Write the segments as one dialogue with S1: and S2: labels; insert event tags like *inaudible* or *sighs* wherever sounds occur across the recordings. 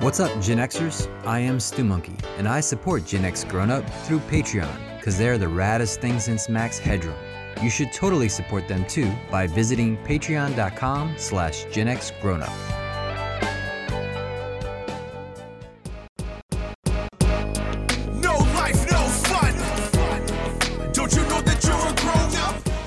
S1: What's up, Gen Xers? I am Stu Monkey, and I support Gen X Grown Up through Patreon, because they're the raddest thing since Max Headroom. You should totally support them too by visiting patreon.com slash Gen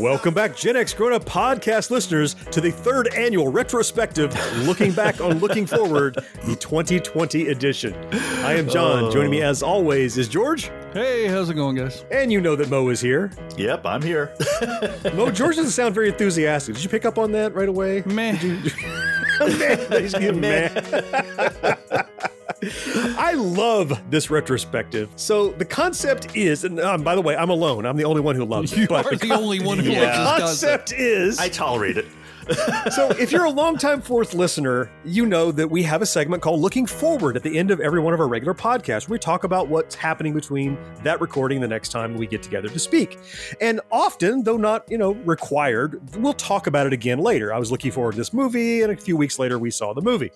S2: Welcome back, Gen X Grown Up podcast listeners, to the third annual retrospective Looking Back on Looking Forward, the 2020 edition. I am John. Joining me oh. as always is George.
S3: Hey, how's it going, guys?
S2: And you know that Mo is here.
S4: Yep, I'm here. *laughs*
S2: Mo, George doesn't sound very enthusiastic. Did you pick up on that right away?
S3: Man, *laughs*
S2: man, he's getting mad. *laughs* I love this retrospective. So the concept is, and um, by the way, I'm alone. I'm the only one who loves
S3: you
S2: it. but
S3: are the only one who
S4: Yeah.
S3: loves this concept.
S2: concept is
S4: I tolerate it.
S2: So if you're a longtime fourth listener, you know that we have a segment called Looking Forward at the end of every one of our regular podcasts. Where we talk about what's happening between that recording and the next time we get together to speak. And often, though not, you know, required, we'll talk about it again later. I was looking forward to this movie, and a few weeks later we saw the movie.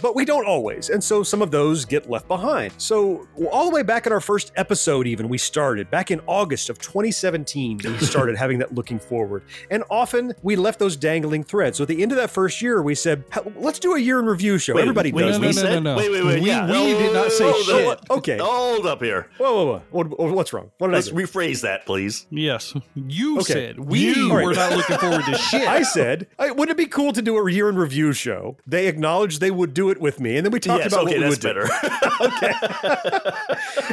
S2: But we don't always. And so some of those get left behind. So all the way back in our first episode, even, we started back in August of 2017, we started *laughs* having that looking forward. And often we left those dangling threads. So at the end of that first year, we said, let's do a year in review show.
S4: Wait,
S2: Everybody
S4: wait,
S2: does
S3: no,
S4: we
S2: this.
S3: no, no,
S4: said-
S3: no.
S4: Wait, wait, wait.
S3: We-
S4: yeah.
S3: we did not say
S4: hold
S3: shit.
S4: up.
S2: Okay.
S4: Hold up here.
S2: Whoa, whoa, whoa. What- what- What's wrong? What did
S4: Let's
S2: I do?
S4: rephrase that, please.
S3: Yes, you
S2: Okay.
S3: said we
S2: You- All right.
S3: were not looking forward to *laughs* shit.
S2: I said, I, wouldn't it be cool to do a year in review show? They acknowledged they would do it with me, and then we talked
S4: yes,
S2: about
S4: okay,
S2: what we
S4: that's
S2: would do.
S4: better.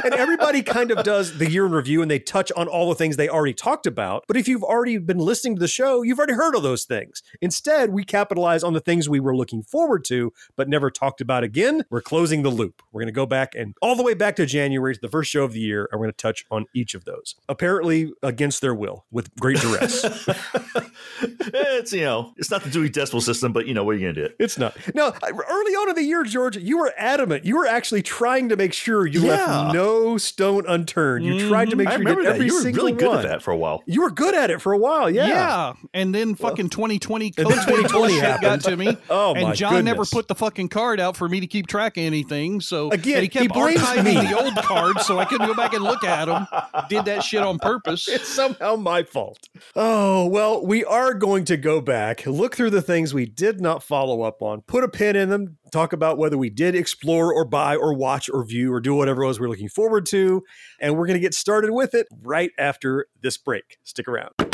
S4: *laughs* *laughs*
S2: and everybody kind of does the year in review and they touch on all the things they already talked about. But if you've already been listening to the show, you've already heard all those things. Instead, we capitalize on the things we were looking forward to, but never talked about again. We're closing the loop. We're going to go back and all the way back to January, to the first show of the year, and we're going to touch on each of those. Apparently, against their will, with great duress. *laughs* *laughs*
S4: it's you know, it's not the Dewey Decimal System, but you know, what are you gonna do?
S2: It's not. Now, early on in the year, George, you were adamant. You were actually trying to make sure you
S4: Yeah.
S2: left no stone unturned. You tried to mm-hmm. make
S4: I
S2: sure you
S4: remember
S2: did
S4: that.
S2: every
S4: You were
S2: single
S4: really good
S2: one.
S4: at that for a while.
S2: You were good at it for a while, yeah.
S3: yeah. and then fucking 2020
S2: And then
S3: COVID
S2: 2020 happened.
S3: got to me.
S2: Oh, my
S3: and
S2: my
S3: John never put the fucking card out for me to keep track of anything. So
S2: Again,
S3: and he kept
S2: he blames
S3: archiving
S2: me.
S3: the old cards, so I couldn't go back and look at them. Did that shit on purpose. *laughs*
S2: It's somehow my fault. Oh, well, we are going to go back, look through the things we did not follow up on, put a pin in them, talk about whether we did explore or buy or watch or view or do whatever it was we're looking forward to. And we're going to get started with it right after this break. Stick around.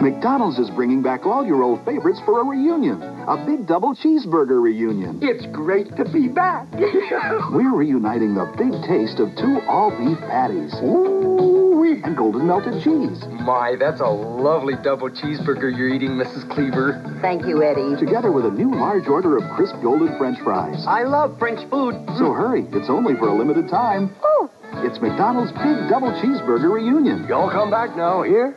S5: McDonald's is bringing back all your old favorites for a reunion. A big double cheeseburger reunion.
S6: It's great to be back. *laughs* *laughs*
S5: We're reuniting the big taste of two all beef patties
S6: Ooh-wee.
S5: and golden melted cheese.
S6: My, that's a lovely double cheeseburger you're eating, Mrs. Cleaver.
S7: Thank you, Eddie.
S5: Together with a new large order of crisp golden french fries.
S7: I love French food.
S5: So hurry, it's only for a limited time.
S7: Oh.
S5: It's McDonald's Big Double Cheeseburger Reunion.
S6: Y'all come back now, here?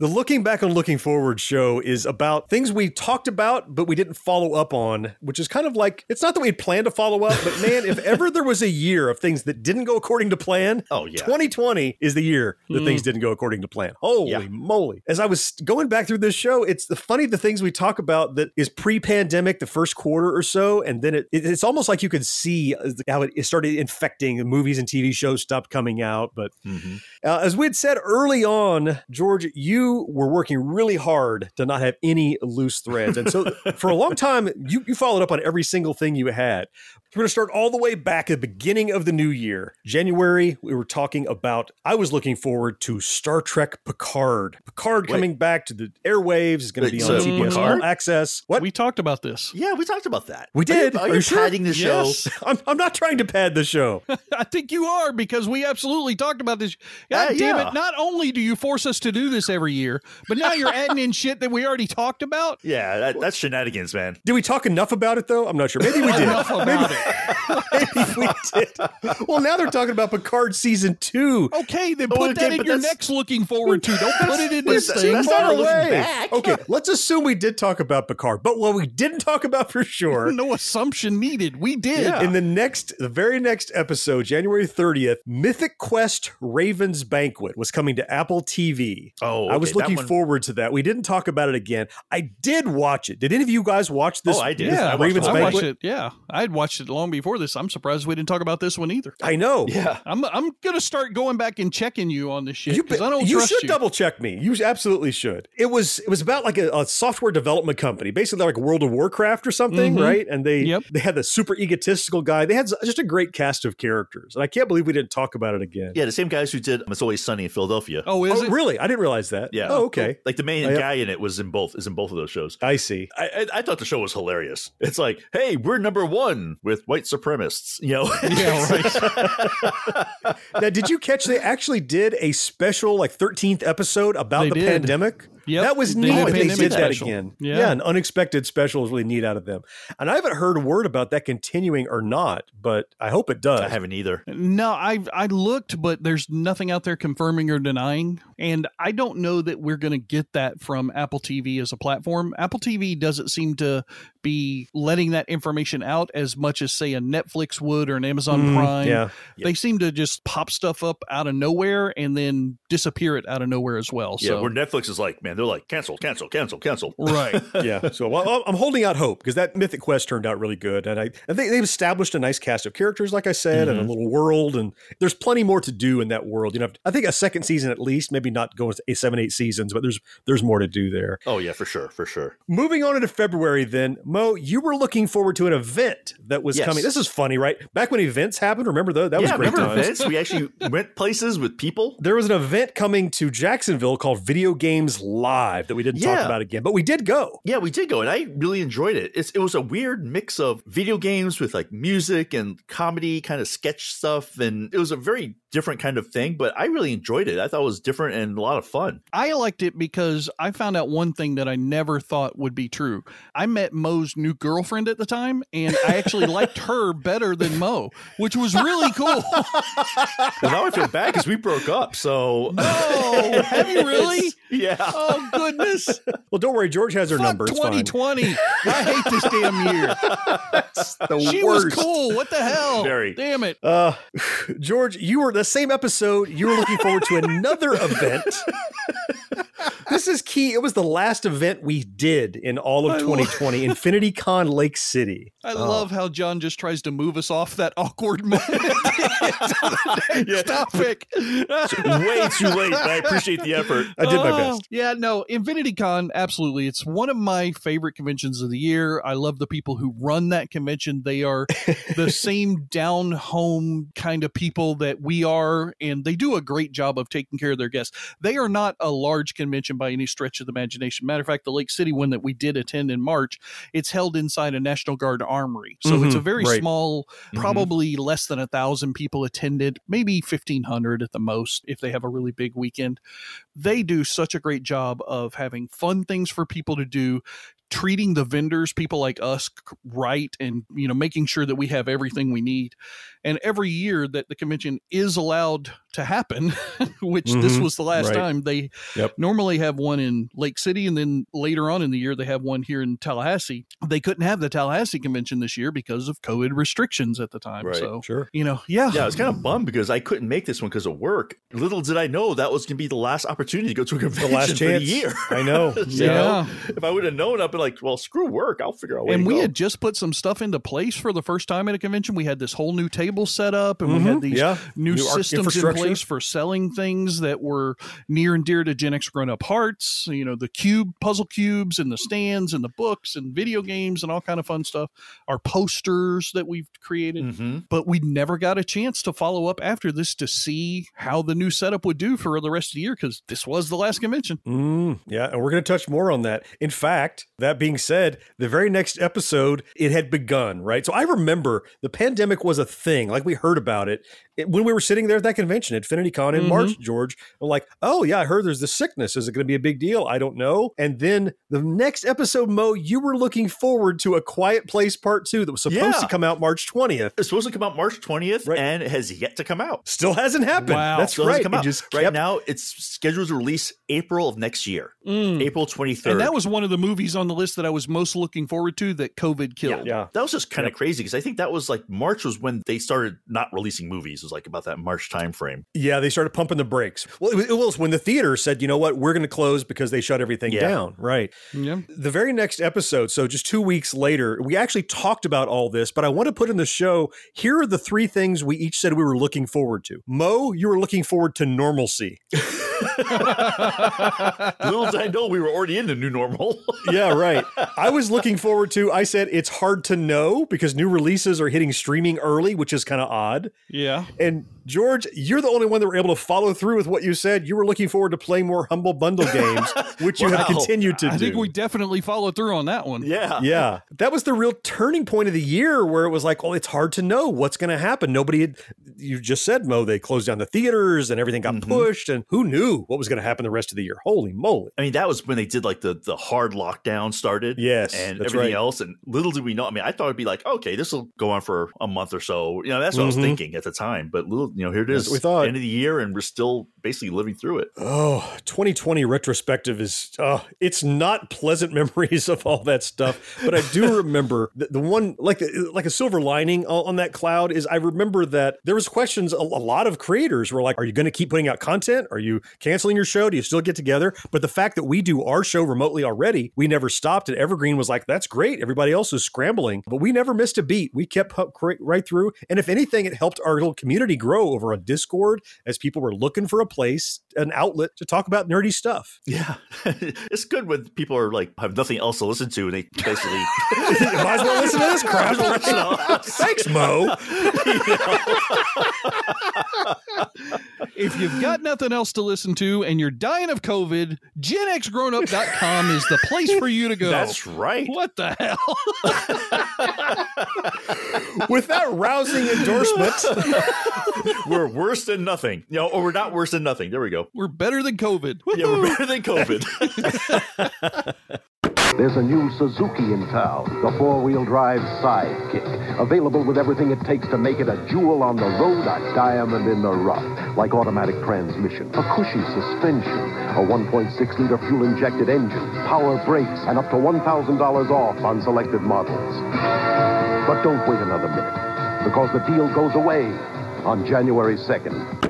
S2: The Looking Back on Looking Forward show is about things we talked about, but we didn't follow up on, which is kind of like it's not that we had planned to follow up, but man, if ever there was a year of things that didn't go according to plan, *laughs*
S4: Oh, yeah.
S2: 2020 is the year that things didn't go according to plan. Holy
S4: Yeah.
S2: moly. As I was going back through this show, it's the funny the things we talk about that is pre-pandemic, the first quarter or so, and then it, it- it's almost like you could see how it started infecting the movies and TV shows stopped coming out. But
S4: Mm-hmm.
S2: uh, as we had said early on, George, you were working really hard to not have any loose threads. And so for a long time, you, you followed up on every single thing you had. We're going to start all the way back at the beginning of the new year. January, we were talking about, I was looking forward to Star Trek Picard. Picard
S4: Wait.
S2: coming back to the airwaves is going to
S4: Wait,
S2: be on
S4: so
S2: CBS
S4: Picard?
S2: All Access. What?
S3: We talked about this.
S4: Yeah, we talked about that.
S2: We
S4: Are you-
S2: did.
S4: Are
S2: Are
S4: you,
S2: you sure?
S4: padding the show?
S3: Yes. *laughs*
S2: I'm, I'm not trying to pad the show. *laughs*
S3: I think you are because we absolutely talked about this. God
S4: Uh,
S3: damn
S4: yeah.
S3: it. Not only do you force us to do this every year, but now you're adding in shit that we already talked about. *laughs*
S4: Yeah, that, that's shenanigans, man.
S2: Did we talk enough about it though? I'm not sure. Maybe we did.
S3: Enough about it.
S2: Maybe *laughs* we did. Well, now they're talking about Picard season two.
S3: Okay, then
S4: Oh,
S3: put
S4: okay,
S3: that in your next looking forward to. Don't put it in this thing.
S4: that's not a back.
S2: Okay, let's assume we did talk about Picard, but what we didn't talk about for sure. *laughs*
S3: no assumption needed. We did.
S2: In the next, the very next episode, January 30th, Mythic Quest Raven's Banquet was coming to Apple TV.
S4: Oh,
S2: I was looking
S4: one-
S2: forward to that. We didn't talk about it again. I did watch it. Did any of you guys watch this?
S4: Oh, I did.
S2: this
S4: I
S3: Yeah,
S4: watched
S2: Raven's
S3: I watched
S2: Banquet.
S3: it. Yeah, I had watched it long before this. I'm surprised we didn't talk about this one either.
S2: I know.
S4: Yeah.
S3: I'm I'm gonna start going back and checking you on this shit
S2: You,
S3: because I don't
S2: you
S3: trust
S2: should
S3: you.
S2: double check me. You absolutely should. It was it was about like a, a software development company, basically like World of Warcraft or something,
S3: Mhm.
S2: right? And they
S3: Yep.
S2: they had the super egotistical guy. They had just a great cast of characters, and I can't believe we didn't talk about it again.
S4: Yeah, the same guys who did It's Always Sunny in Philadelphia.
S3: oh, is
S2: oh,
S3: it?
S2: really? I didn't realize that.
S4: Yeah.
S2: Oh, okay.
S4: Like the main
S2: Oh, yeah.
S4: guy in it was in both is in both of those shows.
S2: I see.
S4: I, I I thought the show was hilarious. It's like, hey, we're number one with white supremacists. You know, *laughs*
S3: Yeah, right. *laughs*
S2: now, did you catch they actually did a special like 13th episode about
S3: They
S2: the
S3: did.
S2: pandemic?
S3: Yep.
S2: That was neat
S3: did a
S2: that they
S3: pandemic
S2: did that again.
S3: Yeah.
S2: an unexpected special is really neat out of them. And I haven't heard a word about that continuing or not, but I hope it does.
S4: I haven't either.
S3: No, I I looked, but there's nothing out there confirming or denying, and I don't know that we're going to get that from Apple TV as a platform. Apple TV doesn't seem to be letting that information out as much as say a Netflix would or an Amazon
S2: Mm,
S3: Prime.
S2: yeah.
S3: They seem to just pop stuff up out of nowhere and then disappear it out of nowhere as well.
S4: Yeah,
S3: so
S4: where Netflix is like, man, they're like, cancel, cancel, cancel, cancel.
S3: right. *laughs*
S2: yeah. So well, I'm holding out hope because that Mythic Quest turned out really good, and I, I think they've established a nice cast of characters, like I said, and a mm-hmm. little world, and there's plenty more to do in that world. You know, I think a second season at least, maybe not going to seven, eight seasons, but there's there's more to do there.
S4: Oh yeah, for sure, for sure.
S2: Moving on into February, then Mo, you were looking forward to an event that was
S4: Yes.
S2: coming. This is funny, right? Back when events happened, remember though? That was
S4: yeah,
S2: great
S4: remember
S2: times.
S4: events? We actually *laughs* went places with people.
S2: There was an event coming to Jacksonville called Video Games Live that we didn't talk about again, but we did go.
S4: Yeah, we did go, and I really enjoyed it. It's, it was a weird mix of video games with like music and comedy, kind of sketch stuff, and it was a very different kind of thing. But I really enjoyed it. I thought it was different and a lot of fun.
S3: I liked it because I found out one thing that I never thought would be true. I met Mo's new girlfriend at the time, and I actually *laughs* liked her better than Mo, which was really cool. *laughs*
S4: Well, now I feel bad because we broke up. So,
S3: Oh, have you *laughs* really?
S4: yeah.
S3: Oh goodness!
S2: Well, don't worry, George has her
S3: Fuck
S2: number. It's fine.
S3: 2020. I hate this damn year.
S2: The
S3: She was cool. What the hell?
S4: Very.
S3: Damn it.
S2: Uh, *sighs* George, you were the same episode. You were looking forward to another event. *laughs* this is key. It was the last event we did in all of
S3: I lo-
S2: 2020, *laughs* Infinity Con Lake City.
S3: I oh. love how John just tries to move us off that awkward moment *laughs* topic.
S4: Way too late, but I appreciate the effort. *laughs*
S2: I did my
S3: Oh,
S2: best.
S3: Yeah, no, Infinity Con, absolutely. It's one of my favorite conventions of the year. I love the people who run that convention. They are the same down home kind of people that we are, and they do a great job of taking care of their guests. They are not a large convention by any stretch of the imagination. Matter of fact, the Lake City one that we did attend in March, it's held inside a National Guard armory. So it's a
S2: Mhm,
S3: very
S2: right.
S3: small,
S4: Mhm.
S3: probably less than a thousand people attended, maybe 1,500 at the most if they have a really big weekend they do such a great job of having fun things for people to do treating the vendors people like us right and you know making sure that we have everything we need and every year that the convention is allowed to happen *laughs* which this
S2: Mhm.
S3: was the last
S2: Right.
S3: time they
S2: Yep.
S3: normally have one in lake city and then later on in the year they have one here in tallahassee they couldn't have the tallahassee convention this year because of covid restrictions at the time
S4: Right.
S3: so
S2: Sure.
S3: you know yeah
S4: Yeah, I was kind of bummed because I couldn't make this one because of work. Little did I know that was going to be the last opportunity to go to a convention
S2: The
S4: convention
S2: last
S4: for
S2: chance.
S4: the year.
S2: I know. *laughs*
S4: So,
S3: Yeah.
S4: If I would have known, I'd been like, well, screw work. I'll figure out
S3: and we
S4: go.
S3: had just put some stuff into place for the first time at a convention. We had this whole new table set up, and we had
S2: Mhm,
S3: these
S2: yeah.
S3: new,
S2: New
S3: systems in place for selling things that were near and dear to Gen X grown up hearts. You know, the cube puzzle cubes and the stands and the books and video games and all kind of fun stuff. Our posters that we've created,
S4: Mhm.
S3: but we never got a chance to follow up after this to see how the new setup would do for the rest of the year because this was the last convention.
S2: Mm, yeah, and we're going to touch more on that. In fact, that being said, the very next episode, it had begun, right? So I remember the pandemic was a thing, like we heard about it, it- when we were sitting there at that convention at FinityCon in
S3: Mhm.
S2: March, George. I'm like, oh, yeah, I heard there's this sickness. Is it going to be a big deal? I don't know. And then the next episode, Mo, you were looking forward to A Quiet Place Part 2 that was supposed
S4: Yeah.
S2: to come out March 20th.
S4: It's supposed to come out March 20th,
S2: Right.
S4: and has yet to come out.
S2: Still hasn't happened.
S3: Wow.
S2: That's
S4: Still
S2: right.
S4: come out.
S2: just
S4: right now, it's scheduled to release April of next year,
S3: Mm.
S4: April 23rd.
S3: And that was one of the movies on the list that I was most looking forward to that COVID killed.
S2: Yeah.
S4: That was just kind of
S2: Yep.
S4: crazy because I think that was like March was when they started not releasing movies. It was like about that March time frame.
S2: Yeah, they started pumping the brakes. Well, it was, it was when the theater said, you know what, we're going to close because they shut everything
S4: Yeah.
S2: down. Right.
S3: Yeah.
S2: The very next episode, so just two weeks later, we actually talked about all this, but I want to put in the show here are the three things we each said we were looking forward to. Mo, you were looking forward to normalcy. *laughs* *laughs*
S4: Little did I know we were already in the new normal. *laughs*
S2: yeah, right. I was looking forward to, I said it's hard to know because new releases are hitting streaming early, which is kind of odd.
S3: Yeah.
S2: And George, you're the only one that were able to follow through with what you said. You were looking forward to playing more Humble Bundle games, *laughs* which you have continued to
S3: I
S2: do.
S3: I think we definitely followed through on that one.
S4: yeah.
S2: yeah, that was the real turning point of the year where it was like, well, it's hard to know what's going to happen. Nobody had, you just said, Mo, they closed down the theaters and everything got
S4: Mhm.
S2: pushed, and who knew what was going to happen the rest of the year? Holy moly.
S4: I mean, that was when they did like the the hard lockdown started.
S2: Yes,
S4: and everything
S2: right.
S4: else. And little did we know. I mean, I thought it'd be like, okay, this will go on for a month or so. You know, that's what I was
S2: Mhm.
S4: thinking at the time. But little, you know, here it is.
S2: We thought.
S4: end of the year, and we're still basically living through it.
S2: Oh, 2020 retrospective is, uh, it's not pleasant *laughs* memories of all that stuff. But I do remember *laughs* the, the one, like, like a silver lining on, on that cloud is I remember that there was questions. A, a lot of creators were like, are you going to keep putting out content? Are you canceling your show? Do you still get together? But the fact that we do our show remotely already, we never stopped. And Evergreen was like, that's great. Everybody else is scrambling, but we never missed a beat. We kept pu- right through. And if anything, it helped our little community grow over on Discord as people were looking for a place, an outlet to talk about nerdy stuff.
S4: Yeah, *laughs* it's good when people are like have nothing else to listen to, and they basically *laughs*
S2: Might as well listen to this crap.
S4: Might as *laughs* well listen.
S2: Thanks, Mo.
S3: If you've got nothing else to listen to and you're dying of COVID, GenXGrownUp.com is the place for you to go.
S4: That's right.
S3: What the hell? *laughs*
S2: With that rousing endorsement,
S4: we're worse than nothing. You know, or oh, we're not worse than nothing. There we go.
S3: We're better than COVID.
S4: Yeah, we're better than COVID. *laughs*
S5: There's a new Suzuki in town, the four-wheel drive Sidekick, available with everything it takes to make it a jewel on the road, a diamond in the rough, like automatic transmission, a cushy suspension, a 1.6-liter fuel-injected engine, power brakes, and up to $1,000 off on selected models. But don't wait another minute, because the deal goes away on January 2nd.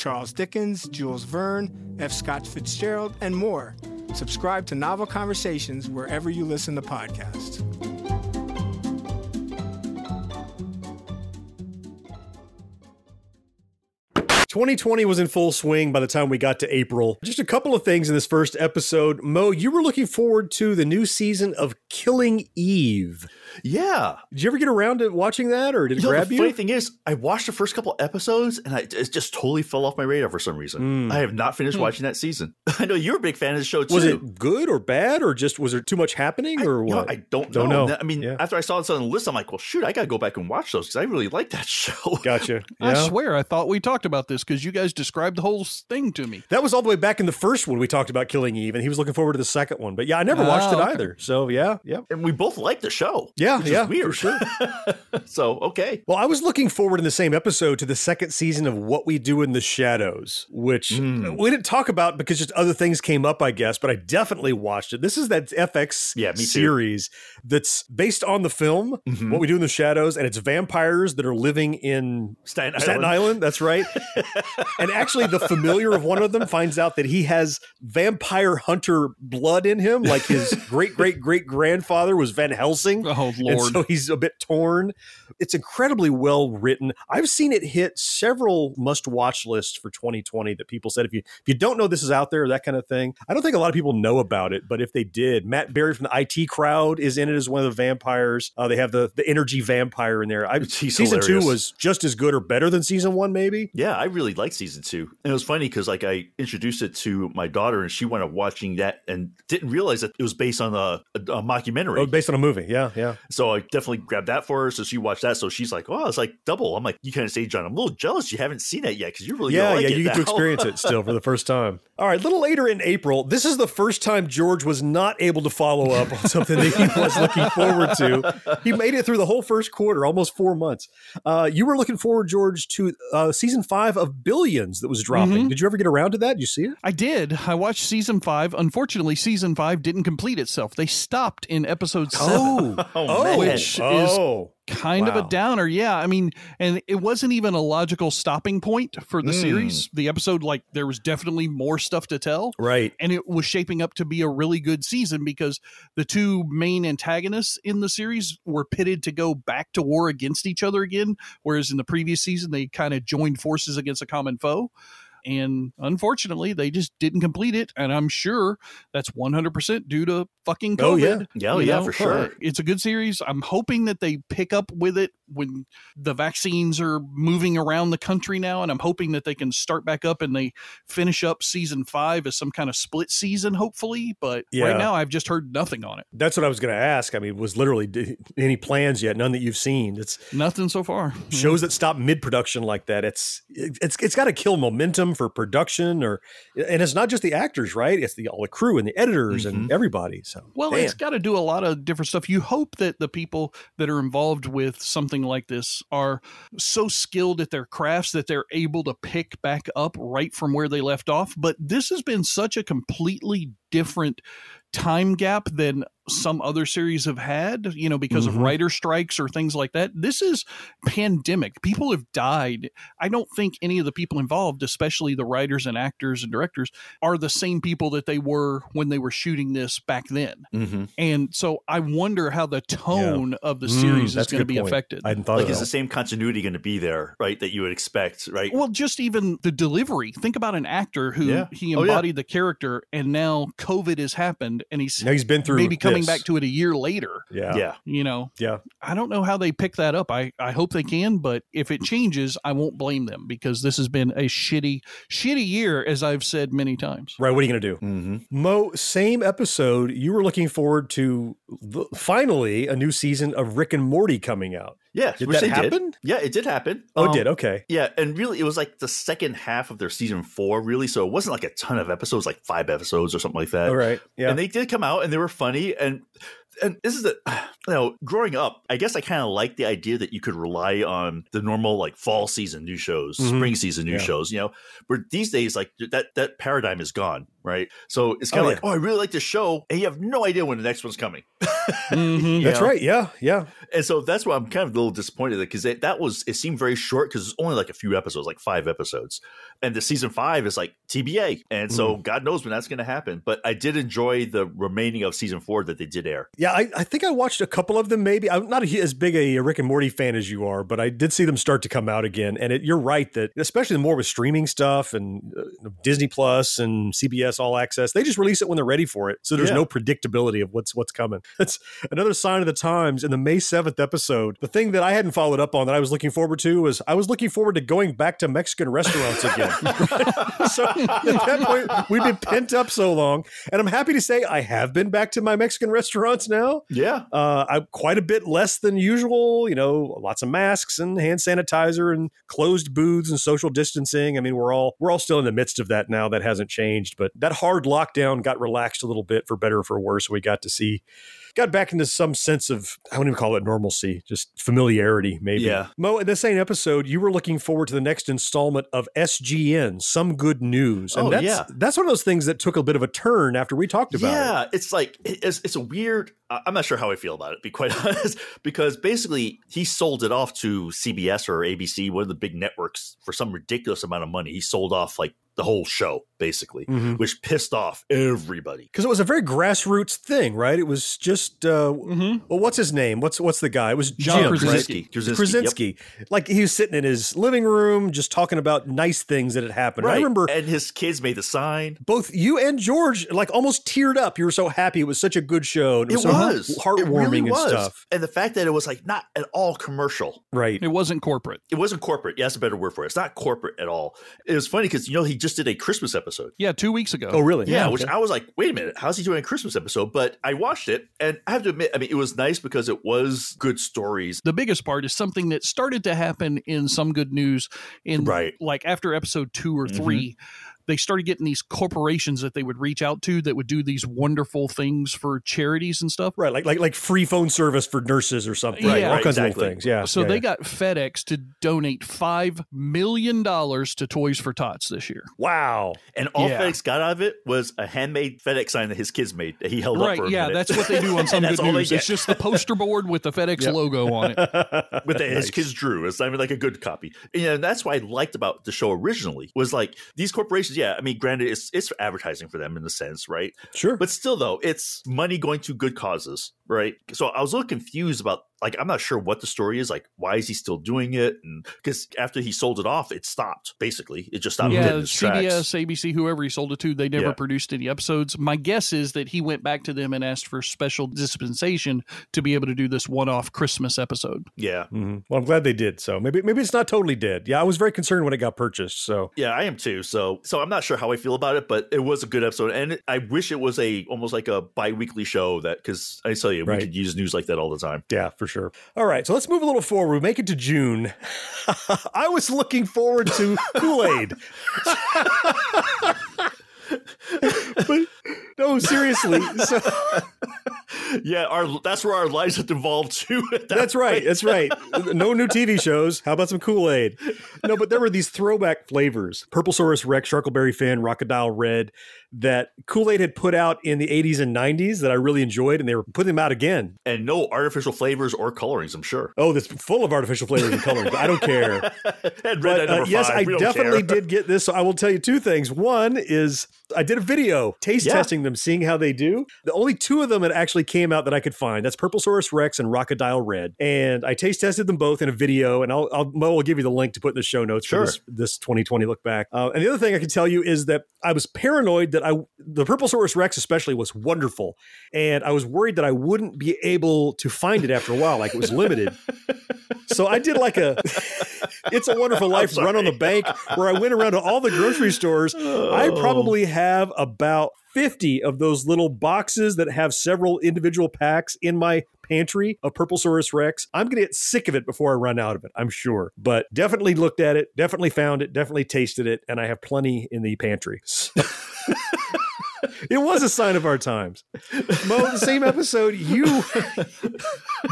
S7: Charles Dickens, Jules Verne, F. Scott Fitzgerald, and more. Subscribe to Novel Conversations wherever you listen to podcasts.
S2: 2020 was in full swing by the time we got to April. Just a couple of things in this first episode. Mo, you were looking forward to the new season of Killing Eve.
S4: Yeah.
S2: Did you ever get around to watching that, or did it
S4: You know,
S2: grab
S4: the
S2: you?
S4: funny thing is, I watched the first couple episodes and I, it just totally fell off my radar for some reason.
S2: Mm.
S4: I have not finished
S3: Hmm.
S4: watching that season. *laughs* I know you're a big fan of the show too.
S2: Was it good or bad, or just was there too much happening, or
S4: You know,
S2: what?
S4: I don't,
S2: Don't
S4: know.
S2: know.
S4: I mean,
S2: Yeah.
S4: after I saw this on the list, I'm like, well, shoot, I got to go back and watch those because I really like that *laughs* show.
S2: Gotcha.
S3: I swear, I thought we talked about this because you guys described the whole thing to me.
S2: That was all the way back in the first one we talked about Killing Eve, and he was looking forward to the second one. But yeah, I never watched
S3: Oh,
S2: it
S3: okay.
S2: either. So yeah, yeah.
S4: And we both like the show.
S2: Yeah,
S4: which is
S2: yeah,
S4: weird.
S2: for sure. *laughs*
S4: so, okay.
S2: Well, I was looking forward in the same episode to the second season of What We Do in the Shadows, which
S4: Mm.
S2: we didn't talk about because just other things came up, I guess, but I definitely watched it. This is that FX
S4: Yeah, me too.
S2: series that's based on the film,
S4: Mhm.
S2: What We Do in the Shadows, and it's vampires that are living in
S4: Staten Island.
S2: Staten Island. That's right. *laughs* and actually, the familiar of one of them finds out that he has vampire hunter blood in him, like his *laughs* great great great grandfather was Van Helsing.
S3: Oh
S2: And
S3: Lord!
S2: so he's a bit torn. It's incredibly well written. I've seen it hit several must watch lists for 2020 that people said if you if you don't know this is out there, that kind of thing. I don't think a lot of people know about it, but if they did, Matt Berry from the IT crowd is in it as one of the vampires. Uh, they have the the energy vampire in there. I, *laughs* season
S4: hilarious.
S2: two was just as good or better than season one, maybe.
S4: Yeah, I really liked season two. And it was funny because like I introduced it to my daughter and she went up watching that and didn't realize that it was based on a, a, a mockumentary.
S2: Oh, based on a movie. Yeah, yeah.
S4: So I definitely grabbed that for her. So she watched that. So she's like, "Oh, it's like double." I'm like, "You kind of say, John, I'm a little jealous you haven't seen that yet because you're really
S2: yeah,
S4: like
S2: yeah, you get to experience it still for the first time. *laughs* All right, a little later in April, this is the first time George was not able to follow up on something that he was looking forward to. He made it through the whole first quarter, almost four months. Uh, you were looking forward, George, to uh, season five of Billions that was dropping.
S3: Mhm.
S2: Did you ever get around to that? Did you see it?
S3: I did. I watched season five. Unfortunately, season five didn't complete itself. They stopped in episode seven.
S4: Oh, *laughs* man.
S3: Which is
S2: oh,
S3: kind of a downer. Yeah, I mean, and it wasn't even a logical stopping point for the
S4: Mm.
S3: series. The episode, like, there was definitely more stuff to tell.
S2: right.
S3: And it was shaping up to be a really good season because the two main antagonists in the series were pitted to go back to war against each other again. Whereas in the previous season, they kind of joined forces against a common foe. And unfortunately, they just didn't complete it. And I'm sure that's 100% due to fucking COVID.
S2: Oh, yeah.
S4: Yeah, oh, yeah, for sure.
S3: It's a good series. I'm hoping that they pick up with it when the vaccines are moving around the country now, and I'm hoping that they can start back up and they finish up season five as some kind of split season, hopefully. But
S2: Yeah.
S3: right now, I've just heard nothing on it.
S2: That's what I was going to ask. I mean, was literally any plans yet? None that you've seen. It's
S3: Nothing so far.
S2: shows mm-hmm. that stop mid production like that. It's it's it's got to kill momentum for production, or and it's not just the actors, right? It's the all the crew and the editors and mm-hmm. everybody. So
S3: Well,
S2: man.
S3: it's got to do a lot of different stuff. You hope that the people that are involved with something like this are so skilled at their crafts that they're able to pick back up right from where they left off. But this has been such a completely different time gap than some other series have had, you know, because of
S2: Mhm.
S3: writer strikes or things like that. This is pandemic. People have died. I don't think any of the people involved, especially the writers and actors and directors, are the same people that they were when they were shooting this back then.
S4: Mm-hmm.
S3: And so I wonder how the tone of the
S2: Mm,
S3: series is going to be
S2: point.
S3: affected.
S2: I hadn't thought
S4: Like, is
S2: that.
S4: the same continuity going to be there, right? That you would expect, right?
S3: well, just even the delivery. Think about an actor who
S4: Yeah.
S3: he
S4: Oh, yeah.
S3: embodied the character, and now COVID has happened, and he's
S2: Now he's been through
S3: maybe coming
S2: this.
S3: back to it a year later.
S2: yeah,
S4: yeah.
S3: You know,
S2: yeah.
S3: I don't know how they pick that up. I, I hope they can, but if it *clears throat* changes, I won't blame them because this has been a shitty, shitty year, as I've said many times.
S2: Right. What are you going to do?
S4: Mm-hmm.
S2: Mo, same episode. You were looking forward to the, finally a new season of Rick and Morty coming out.
S4: Yeah,
S2: Did
S4: which
S2: that happen?
S4: Did. Yeah, it did happen.
S2: Oh,
S4: Um,
S2: it did. Okay.
S4: Yeah, and really, it was like the second half of their season four, really. So it wasn't like a ton of episodes, like five episodes or something like that.
S2: All right. Yeah.
S4: And they did come out and they were funny. And and this is the *sighs* you know, growing up, I guess I kind of like the idea that you could rely on the normal like fall season new shows,
S2: Mhm.
S4: spring season new
S2: Yeah.
S4: shows, you know. But these days, like that that paradigm is gone, right? So it's kind of
S2: Oh,
S4: like, oh, I really like this show, and you have no idea when the next one's coming. *laughs*
S3: Mhm.
S2: That's
S4: know?
S2: right. Yeah. Yeah.
S4: And so that's why I'm kind of a little disappointed because that was it seemed very short because it's only like a few episodes, like five episodes, and the season five is like TBA, and so
S2: Mm.
S4: God knows when that's going to happen. But I did enjoy the remaining of season four that they did air.
S2: Yeah, I, I think I watched a couple of them. Maybe I'm not a, as big a Rick and Morty fan as you are, but I did see them start to come out again. And it, you're right that, especially the more with streaming stuff and uh, Disney Plus and CBS All Access, they just release it when they're ready for it. So there's
S4: Yeah.
S2: no predictability of what's what's coming. *laughs* That's another sign of the times. In the May 7th episode, the thing that I hadn't followed up on that I was looking forward to was I was looking forward to going back to Mexican restaurants again. *laughs* *laughs* so at that point, we've been pent up so long, and I'm happy to say I have been back to my Mexican restaurants now.
S4: Yeah.
S2: Uh, I'm quite a bit less than usual. You know, lots of masks and hand sanitizer and closed booths and social distancing. I mean, we're all we're all still in the midst of that now. That hasn't changed, but that hard lockdown got relaxed a little bit for better or for worse. We got to see. Got back into some sense of, I wouldn't even call it normalcy, just familiarity, maybe.
S4: Yeah.
S2: Mo, in the same episode, you were looking forward to the next installment of SGN, Some Good News. And
S4: Oh,
S2: that's,
S4: yeah.
S2: that's one of those things that took a bit of a turn after we talked about it.
S4: yeah, it's like it's it's a weird. I- I'm not sure how I feel about it. To be quite *laughs* honest, because basically he sold it off to CBS or ABC, one of the big networks, for some ridiculous amount of money. He sold off like the whole show, basically,
S2: Mhm.
S4: which pissed off everybody.
S2: because it was a very grassroots thing, right? It was just uh,
S3: Mhm.
S2: well, what's his name? What's what's the guy? It was
S3: John
S2: Jim,
S3: Krasinski.
S2: right?
S4: Krasinski,
S2: Krasinski. Like he was sitting in his living room, just talking about nice things that had happened. I remember
S4: and his kids made the sign.
S2: both you and George like almost teared up. You were so happy. It was such a good show. And it
S4: It
S2: was, so
S4: was
S2: heartwarming
S4: It really
S2: and
S4: was.
S2: stuff.
S4: And the fact that it was like not at all commercial.
S2: Right.
S3: It wasn't corporate.
S4: It wasn't corporate. Yeah, that's a better word for it. It's not corporate at all. It was funny because you know he just did a Christmas episode.
S3: Yeah, two weeks ago.
S2: Oh, really?
S4: Yeah,
S2: Okay.
S4: which I was like, wait a minute, how's he doing a Christmas episode? But I watched it, and I have to admit, I mean, it was nice because it was good stories.
S3: the biggest part is something that started to happen in some good news in
S4: Right.
S3: like after episode two or
S4: Mhm.
S3: 3 they started getting these corporations that they would reach out to that would do these wonderful things for charities and stuff
S2: Right, like like like free phone service for nurses or something.
S3: Right,
S2: all
S3: right,
S2: kinds of
S4: exactly.
S2: little things. Yeah.
S3: so
S2: yeah,
S3: they
S2: yeah.
S3: got fedex to donate five million dollars to toys for tots this year
S2: wow.
S4: And all
S3: Yeah.
S4: FedEx got out of it was a handmade FedEx sign that his kids made that he held up
S3: right
S4: for a
S3: yeah
S4: minute.
S3: that's what they do on *laughs* some good news it's just the poster board with the fedex
S2: Yep.
S3: logo on it *laughs*
S4: with the, his kids drew. It's not even like a good copy. And, you know, that's what I liked about the show originally was like these corporations. Yeah, I mean, granted, it's it's advertising for them in a sense, right?
S2: Sure.
S4: But still, though, it's money going to good causes, right? So I was a little confused about like I'm not sure what the story is. Like, why is he still doing it? And because after he sold it off, it stopped. Basically, it just stopped.
S3: yeah
S4: dead in its tracks.
S3: cbs abc whoever he sold it to they never
S4: Yeah.
S3: produced any episodes my guess is that he went back to them and asked for special dispensation to be able to do this one-off christmas episode
S4: Yeah,
S2: Mhm. Well, I'm glad they did. So maybe maybe it's not totally dead. Yeah, I was very concerned when it got purchased. So
S4: yeah, I am too. So, so I'm not sure how I feel about it, but it was a good episode, and it, I wish it was a almost like a bi-weekly show that because I tell you,
S2: Right.
S4: we could use news like that all the time.
S2: yeah, for sure. All right, so let's move a little forward. We make it to June. *laughs* I was looking forward to Kool Aid. *laughs* but no, seriously. So, *laughs*
S4: yeah, our that's where our lives have evolved to. at that
S2: that's right. That's right. No new TV shows. How about some Kool Aid? No, but there were these throwback flavors: Purple Saurus Rex, Sharkleberry Fin, Crocodile Red, that Kool Aid had put out in the 80s and 90s that I really enjoyed, and they were putting them out again.
S4: and no artificial flavors or colorings. I'm sure.
S2: Oh, that's full of artificial flavors and colorings. I don't care. *laughs*
S4: and red
S2: But uh, yes, I definitely
S4: care.
S2: did get this. So I will tell you two things. One is I did a video taste
S4: Yeah.
S2: Testing them, seeing how they do. The only two of them that actually came out that I could find that's Purple Saurus Rex and Crocodile Red. And I taste tested them both in a video, and I'll, I'll Mo will give you the link to put in the show notes
S4: Sure.
S2: for this, this 2020 look back. Uh, and the other thing I can tell you is that I was paranoid that I the Purple Saurus Rex especially was wonderful, and I was worried that I wouldn't be able to find it after a while, like it was limited. *laughs* So I did like a *laughs* It's a Wonderful Life run on the bank where I went around to all the grocery stores. I
S4: Oh.
S2: probably have about 50 of those little boxes that have several individual packs in my pantry of Purple Saurus Rex. I'm going to get sick of it before I run out of it, I'm sure. But definitely looked at it, definitely found it, definitely tasted it, and I have plenty in the pantry. So- *laughs* it was a sign of our times. Mo, the same episode, you *laughs*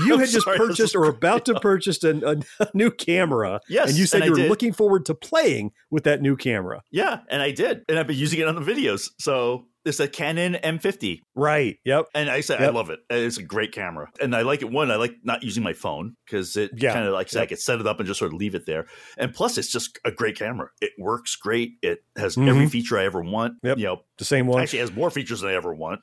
S2: you
S4: I'm
S2: had just
S4: sorry,
S2: purchased or about to purchase a, a new camera.
S4: Yes,
S2: and you said
S4: and I
S2: you were
S4: did.
S2: looking forward to playing with that new camera.
S4: Yeah, and I did, and I've been using it on the videos. So it's a Canon M50,
S2: Right. Yep.
S4: and I said I love it. It's a great camera, and I like it. One, I like not using my phone because it
S2: Yeah.
S4: kind of like I
S2: Yep.
S4: could set it up and just sort of leave it there. And plus, it's just a great camera. It works great. It has every feature I ever want.
S2: Mm-hmm. Yep.
S4: You know,
S2: The same one.
S4: actually has more features than I ever want.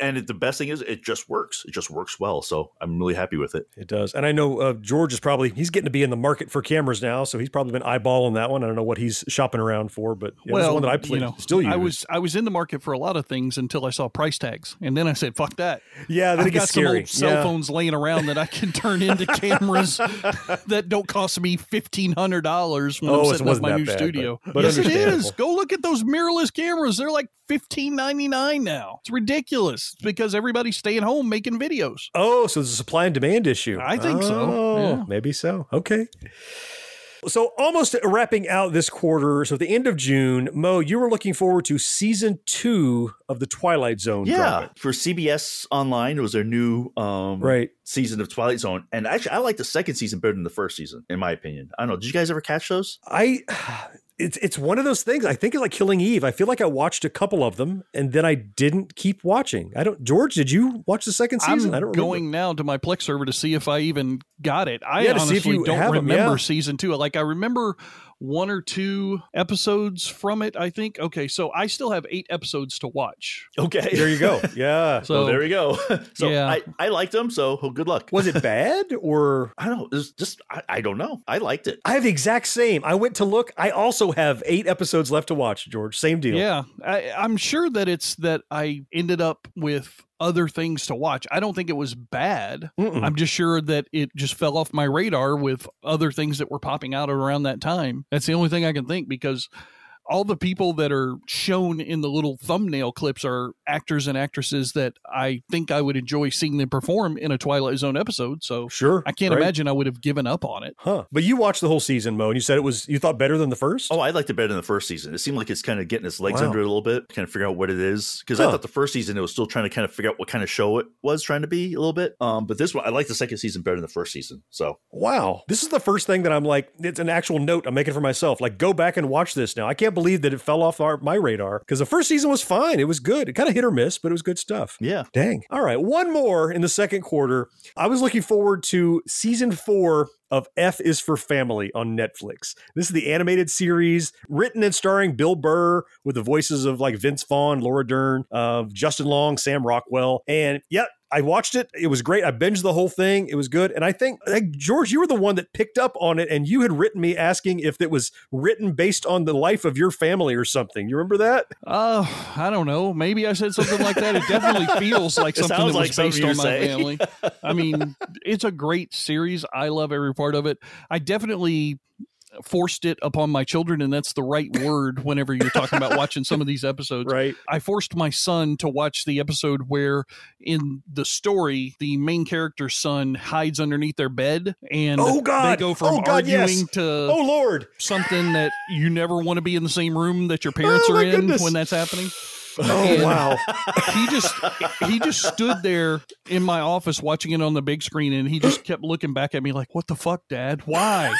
S4: And it, the best thing is it just works. It just works well. So I'm really happy with it.
S2: It does. And I know uh, George is probably, he's getting to be in the market for cameras now. So he's probably been eyeballing that one. I don't know what he's shopping around for, but yeah, well, the one that I played, you know, still use.
S3: I was, I was in the market for a lot of things until I saw price tags. And then I said, fuck that.
S2: Yeah, then
S3: I've got scary. some old cell yeah. phones laying around that I can turn into *laughs* cameras that don't cost me $1,500 when oh, I'm setting up my new bad, studio. But, but yes, it is. Go look at those mirrorless cameras. They're like fifteen ninety nine now. It's ridiculous it's because everybody's staying home making videos.
S2: Oh, so it's a supply and demand issue.
S3: I think
S2: oh,
S3: so.
S2: Yeah. Maybe so. Okay. So almost wrapping out this quarter. So at the end of June, Mo, you were looking forward to season two of the Twilight Zone.
S4: Yeah,
S2: dropping.
S4: for CBS Online, it was their new um,
S2: right
S4: season of Twilight Zone, and actually, I like the second season better than the first season, in my opinion. I don't know. Did you guys ever catch those?
S2: I it's it's one of those things. I think it's like Killing Eve. I feel like I watched a couple of them and then I didn't keep watching. I don't. George, did you watch the second season?
S3: I'm
S2: I don't
S3: going
S2: remember.
S3: now to my Plex server to see if I even got it. I yeah, honestly don't remember yeah. season two. Like I remember one or two episodes from it, I think. Okay, so I still have eight episodes to watch.
S4: Okay.
S2: There you go. *laughs* Yeah.
S4: so well, there we go. *laughs* so yeah. I, I liked them, so good luck.
S2: Was it bad or *laughs*
S4: I don't know. It's just I, I don't know. I liked it.
S2: I have the exact same. I went to look. I also have eight episodes left to watch, George. Same deal.
S3: Yeah. I, I'm sure that it's that I ended up with other things to watch. I don't think it was bad. Mm-mm. I'm just sure that it just fell off my radar with other things that were popping out around that time. That's the only thing I can think because all the people that are shown in the little thumbnail clips are actors and actresses that I think I would enjoy seeing them perform in a Twilight Zone episode. So
S2: sure,
S3: I can't right. imagine I would have given up on it.
S2: Huh? But you watched the whole season, Mo, and you said it was you thought better than the first.
S4: Oh, I liked it better than the first season. It seemed like it's kind of getting its legs wow. under it a little bit, kind of figure out what it is. Because huh. I thought the first season it was still trying to kind of figure out what kind of show it was trying to be a little bit. Um, but this one I like the second season better than the first season. So
S2: wow, this is the first thing that I'm like, it's an actual note I'm making for myself. Like, go back and watch this now. I can't believe that it fell off off our, my radar because the first season was fine. It was good. It kind of hit or miss, but it was good stuff.
S4: Yeah.
S2: Dang. All right. One more in the second quarter. I was looking forward to season four of F is for Family on Netflix. This is the animated series written and starring Bill Burr with the voices of like Vince Vaughn, Laura Dern, of uh, Justin Long, Sam Rockwell. And yep, I watched it. It was great. I binged the whole thing. It was good. And I think, like, George, you were the one that picked up on it and you had written me asking if it was written based on the life of your family or something. You remember that?
S3: Uh, I don't know. Maybe I said something like that. It definitely *laughs* feels like something that was like based on my saying. family. I mean, it's a great series. I love every part of it. I definitely forced it upon my children, and that's the right *laughs* word whenever you're talking about watching some of these episodes.
S2: Right.
S3: I forced my son to watch the episode where in the story the main character's son hides underneath their bed and
S2: oh God.
S3: they go from
S2: oh God,
S3: arguing
S2: yes.
S3: to
S2: oh Lord
S3: something that you never want to be in the same room that your parents oh, are in
S2: goodness.
S3: when that's happening. *laughs*
S2: Oh and wow!
S3: He just he just stood there in my office watching it on the big screen, and he just kept looking back at me like, "What the fuck, Dad? Why?"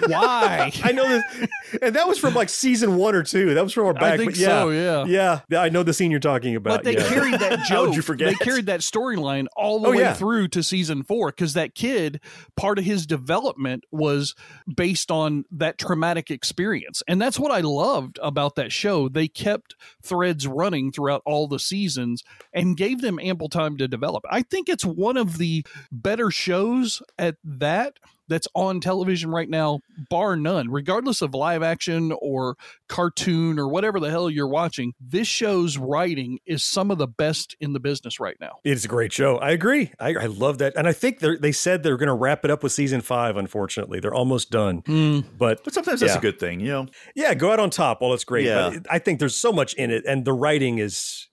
S3: *laughs* Why?
S2: I know this, and that was from like season one or two. That was from our back.
S3: I think
S2: yeah,
S3: so. Yeah,
S2: yeah. I know the scene you're talking about.
S3: But they
S2: yeah.
S3: carried that *laughs* joke.
S4: How you forget?
S3: They carried that storyline all the
S2: oh,
S3: way
S2: yeah.
S3: through to season four because that kid, part of his development was based on that traumatic experience, and that's what I loved about that show. They kept threads running throughout all the seasons and gave them ample time to develop. I think it's one of the better shows at that that's on television right now, bar none, regardless of live action or cartoon or whatever the hell you're watching. This show's writing is some of the best in the business right now.
S2: It's a great show. I agree. I, I love that. And I think they said they're going to wrap it up with season five, unfortunately. They're almost done.
S3: Mm.
S2: But,
S4: but sometimes that's a good thing, you know?
S2: Yeah, go out on top. Well, it's great.
S4: Yeah.
S2: But I think there's so much in it. And the writing is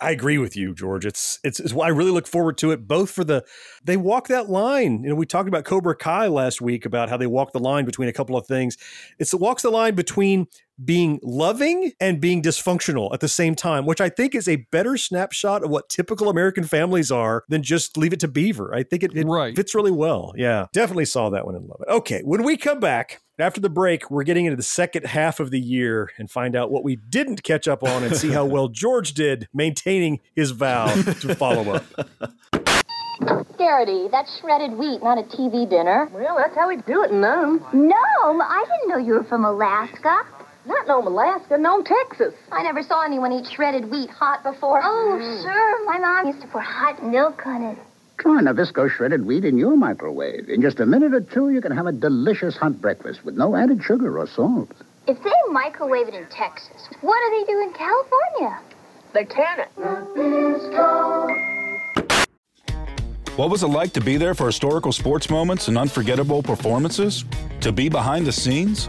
S2: I agree with you, George. It's, it's it's why I really look forward to it. Both for the they walk that line. You know, we talked about Cobra Kai last week about how they walk the line between a couple of things. It's it walks the line between being loving and being dysfunctional at the same time, which I think is a better snapshot of what typical American families are than just leave it to Beaver. I think it, it
S3: right.
S2: fits really well. Yeah, definitely saw that one and love it. Okay, when we come back, after the break, we're getting into the second half of the year and find out what we didn't catch up on and see how well *laughs* George did maintaining his vow to follow up.
S8: Garrity, that's shredded wheat, not a TV dinner.
S9: Well, that's how we do it in Nome.
S8: Nome? I didn't know you were from Alaska. Not no Alaska, no Texas.
S9: I never saw anyone eat shredded wheat hot before.
S10: Oh, sure. My mom used to pour hot milk on it.
S11: Try Nabisco shredded wheat in your microwave. In just a minute or two, you can have a delicious hot breakfast with no added sugar or salt.
S10: If they microwave it in Texas, what do they do in California?
S8: They can it.
S12: What was it like to be there for historical sports moments and unforgettable performances? To be behind the scenes?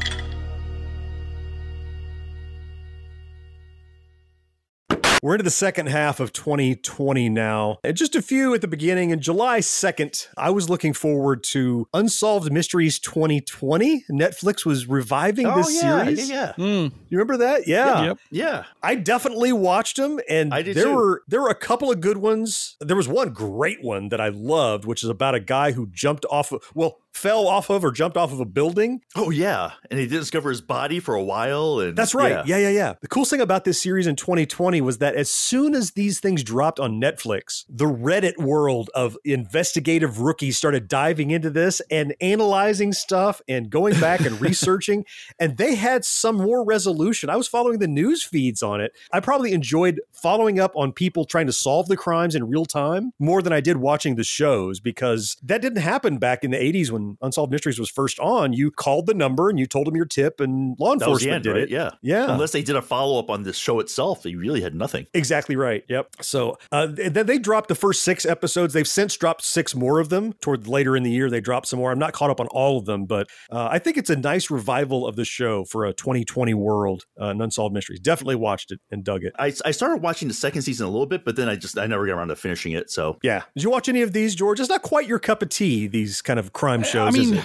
S2: We're into the second half of 2020 now. And just a few at the beginning. In July 2nd, I was looking forward to Unsolved Mysteries 2020. Netflix was reviving
S4: Oh,
S2: this
S4: yeah,
S2: series.
S4: yeah,
S3: Hmm.
S2: You remember that? Yeah.
S3: Yep.
S4: Yeah.
S2: I definitely watched them and
S4: I did
S2: there
S4: too.
S2: were there were a couple of good ones. There was one great one that I loved, which is about a guy who jumped off of well, fell off of or jumped off of a building.
S4: Oh yeah, and he didn't discover his body for a while. And
S2: That's right. Yeah. yeah, yeah, The coolest thing about this series in 2020 was that as soon as these things dropped on Netflix, the Reddit world of investigative rookies started diving into this and analyzing stuff and going back and *laughs* researching. And they had some more resolution. I was following the news feeds on it. I probably enjoyed following up on people trying to solve the crimes in real time more than I did watching the shows because that didn't happen back in the 80s when Unsolved Mysteries was first on. You called the number and you told them your tip, and law
S4: That
S2: enforcement
S4: end,
S2: did
S4: right?
S2: it.
S4: Yeah.
S2: Yeah.
S4: Unless they did a follow up on this show itself, they really had nothing.
S2: Exactly right. Yep. So uh, th- then they dropped the first six episodes. They've since dropped six more of them. Toward later in the year, they dropped some more. I'm not caught up on all of them, but uh, I think it's a nice revival of the show for a 2020 world uh, and unsolved mysteries. Definitely watched it and dug it.
S4: I, I started watching the second season a little bit, but then I just I never got around to finishing it. So
S2: Yeah. Did you watch any of these, George? It's not quite your cup of tea. These kind of crime shows.
S3: I mean,
S2: it?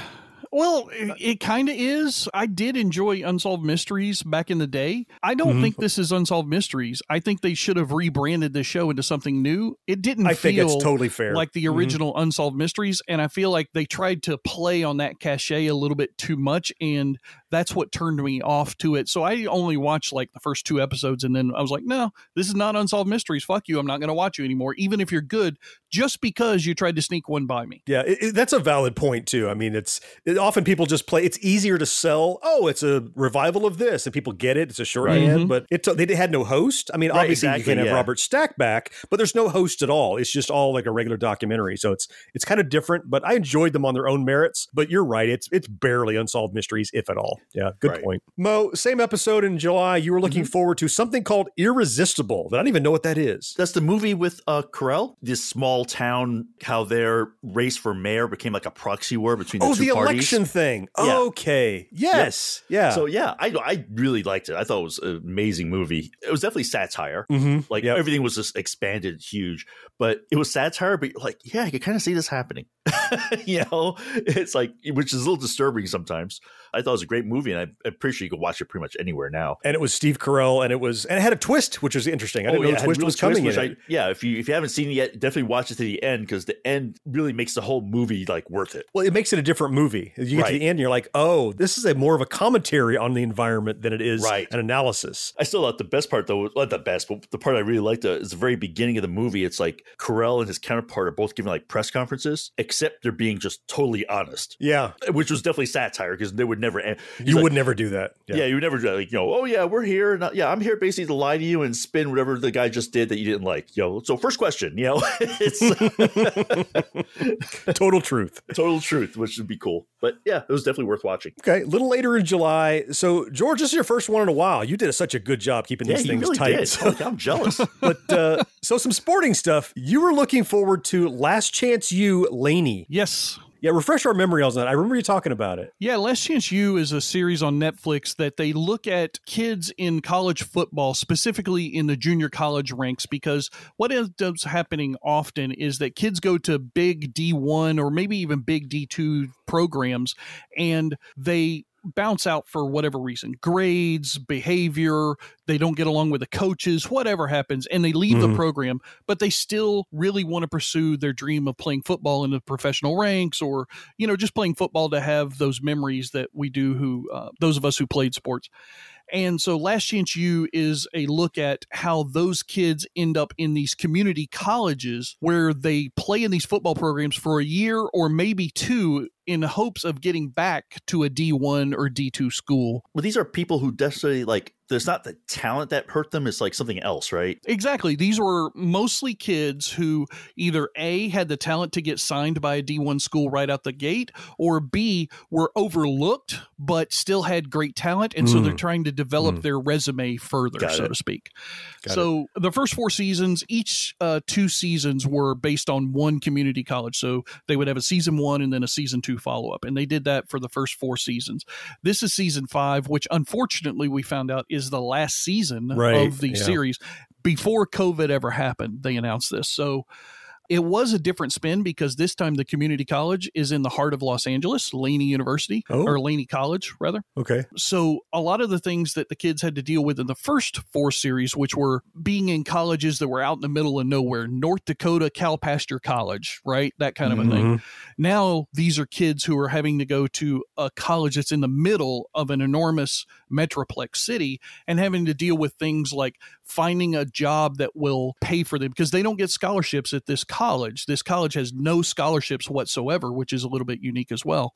S3: well, it, it kind of is. I did enjoy Unsolved Mysteries back in the day. I don't
S2: Mhm.
S3: think this is Unsolved Mysteries. I think they should have rebranded the show into something new. It didn't
S2: I
S3: feel
S2: think it's totally fair.
S3: like the
S2: Mhm.
S3: original Unsolved Mysteries, and I feel like they tried to play on that cachet a little bit too much, and that's what turned me off to it. So I only watched like the first two episodes, and then I was like, no, this is not Unsolved Mysteries. Fuck you. I'm not going to watch you anymore, even if you're good, just because you tried to sneak one by me.
S2: Yeah, it, it- that's a valid point too. I mean, it's it, often people just play. It's easier to sell. Oh, it's a revival of this, and people get it. It's a shorthand,
S3: Mhm.
S2: but it they had no host. I mean,
S4: Right,
S2: obviously
S4: exactly,
S2: you can have
S4: yeah.
S2: Robert Stack back, but there's no host at all. It's just all like a regular documentary. So it's it's kind of different. But I enjoyed them on their own merits. But you're right. It's it's barely unsolved mysteries, if at all. Yeah, good
S4: Right.
S2: point. Mo, same episode in July. You were looking forward to something called Irresistible. That I don't even know what that is.
S4: that's the movie with uh Carell, this small town, how their race for mayor became like a proxy war between the
S2: Oh,
S4: two
S2: the
S4: parties.
S2: election thing.
S4: Yeah.
S2: Okay. Yes. Yeah.
S4: So yeah, I I really liked it. I thought it was an amazing movie. It was definitely satire.
S2: Mhm.
S4: Like
S2: Yep.
S4: everything was just expanded huge, but it was satire. But like, yeah, I could kind of see this happening. *laughs* you know, it's like which is a little disturbing sometimes. I thought it was a great movie, and I, I'm pretty sure you could watch it pretty much anywhere now.
S2: and it was Steve Carell, and it was and it had a twist, which was interesting. I didn't know
S4: Oh, it
S2: the twist was coming.
S4: I- yeah, if you if you haven't seen it yet, definitely watch it to the end because the end really makes the whole movie like worth it.
S2: Well, it makes it a different movie. You get to the end, and you're like, oh, this is a more of a commentary on the environment than it is
S4: Right.
S2: an analysis.
S4: I still thought the best part though, not the best, but the part I really liked uh, is the very beginning of the movie. It's like Carell and his counterpart are both giving like press conferences, except they're being just totally honest,
S2: Yeah,
S4: which was definitely satire because they would never. end. He's
S2: you
S4: like,
S2: would never do that.
S4: Yeah. you would never do that. Like, you know, oh yeah, we're here. And, uh, yeah, I'm here basically to lie to you and spin whatever the guy just did that you didn't like. You know, so first question, you know, *laughs* it's *laughs*
S2: total truth.
S4: total truth, which would be cool. But yeah, it was definitely worth watching.
S2: Okay, a little later in July. So, George, this is your first one in a while. You did such a good job keeping
S4: Yeah,
S2: these things
S4: really
S2: tight. So-
S4: Oh, I'm jealous. *laughs*
S2: but uh, so some sporting stuff. You were looking forward to Last Chance U, Laney.
S3: Yes.
S2: Yeah, refresh our memory on that. I remember you talking about it.
S3: Yeah, Last Chance U is a series on Netflix that they look at kids in college football, specifically in the junior college ranks, because what ends up happening often is that kids go to big D1 or maybe even big D2 programs and they bounce out for whatever reason grades, behavior, they don't get along with the coaches, whatever happens, and they leave
S2: Mhm.
S3: the program, but they still really want to pursue their dream of playing football in the professional ranks or, you know, just playing football to have those memories that we do who, uh, those of us who played sports. And so Last Chance U is a look at how those kids end up in these community colleges where they play in these football programs for a year or maybe two in hopes of getting back to a D1 or D2 school.
S4: Well, these are people who desperately like. There's not the talent that hurt them. It's like something else, right?
S3: Exactly. These were mostly kids who either A, had the talent to get signed by a D1 school right out the gate, or B, were overlooked but still had great talent. And so
S2: Mm.
S3: they're trying to develop
S2: Mm.
S3: their resume further,
S4: Got
S3: so
S4: it.
S3: to speak.
S2: Got
S3: so the first four seasons, each uh, two seasons were based on one community college. So they would have a season one and then a season two follow up. And they did that for the first four seasons. This is season five, which unfortunately we found out is the last season
S2: Right,
S3: of the
S2: yeah.
S3: series. Before COVID ever happened, they announced this. So it was a different spin because this time the community college is in the heart of Los Angeles, Laney University,
S2: Oh.
S3: or Laney College, rather.
S2: Okay.
S3: So a lot of the things that the kids had to deal with in the first four series, which were being in colleges that were out in the middle of nowhere, North Dakota Cal Pasture College, right? That kind of a thing.
S2: Mhm.
S3: Now these are kids who are having to go to a college that's in the middle of an enormous metroplex city and having to deal with things like finding a job that will pay for them because they don't get scholarships at this college. This college has no scholarships whatsoever, which is a little bit unique as well.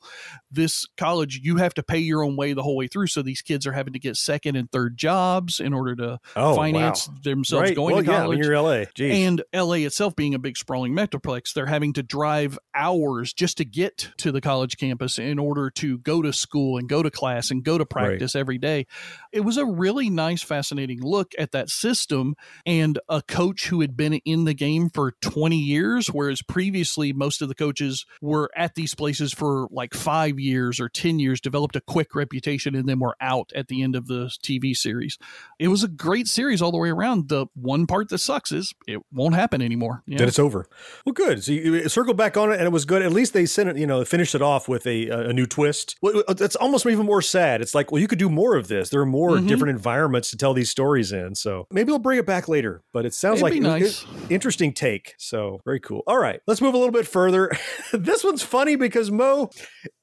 S3: This college, you have to pay your own way the whole way through. So these kids are having to get second and third jobs in order to
S2: Oh,
S3: finance
S2: wow.
S3: themselves
S2: Right.
S3: going
S2: well,
S3: to college.
S2: when you're LA. Jeez.
S3: And LA itself being a big sprawling metroplex, they're having to drive hours just to get to the college campus in order to go to school and go to class and go to practice every day. It was a really nice, fascinating look at that system and a coach who had been in the game for 20 years, whereas previously most of the coaches were at these places for like five years or 10 years, developed a quick reputation, and then were out at the end of the TV series. It was a great series all the way around. The one part that sucks is it won't happen anymore.
S2: Then it's over. Well, good. So you circle back on it, and it was good. At least they sent it, you know, finished it off with a a new twist. Well, It's almost even more sad. It's like, well, you could do more of this. There are more
S3: Mhm.
S2: different environments to tell these stories in. So maybe we'll bring it back later. But it sounds
S3: It'd
S2: like
S3: nice.
S2: interesting take. So very cool. All right, let's move a little bit further. *laughs* this one's funny because Mo,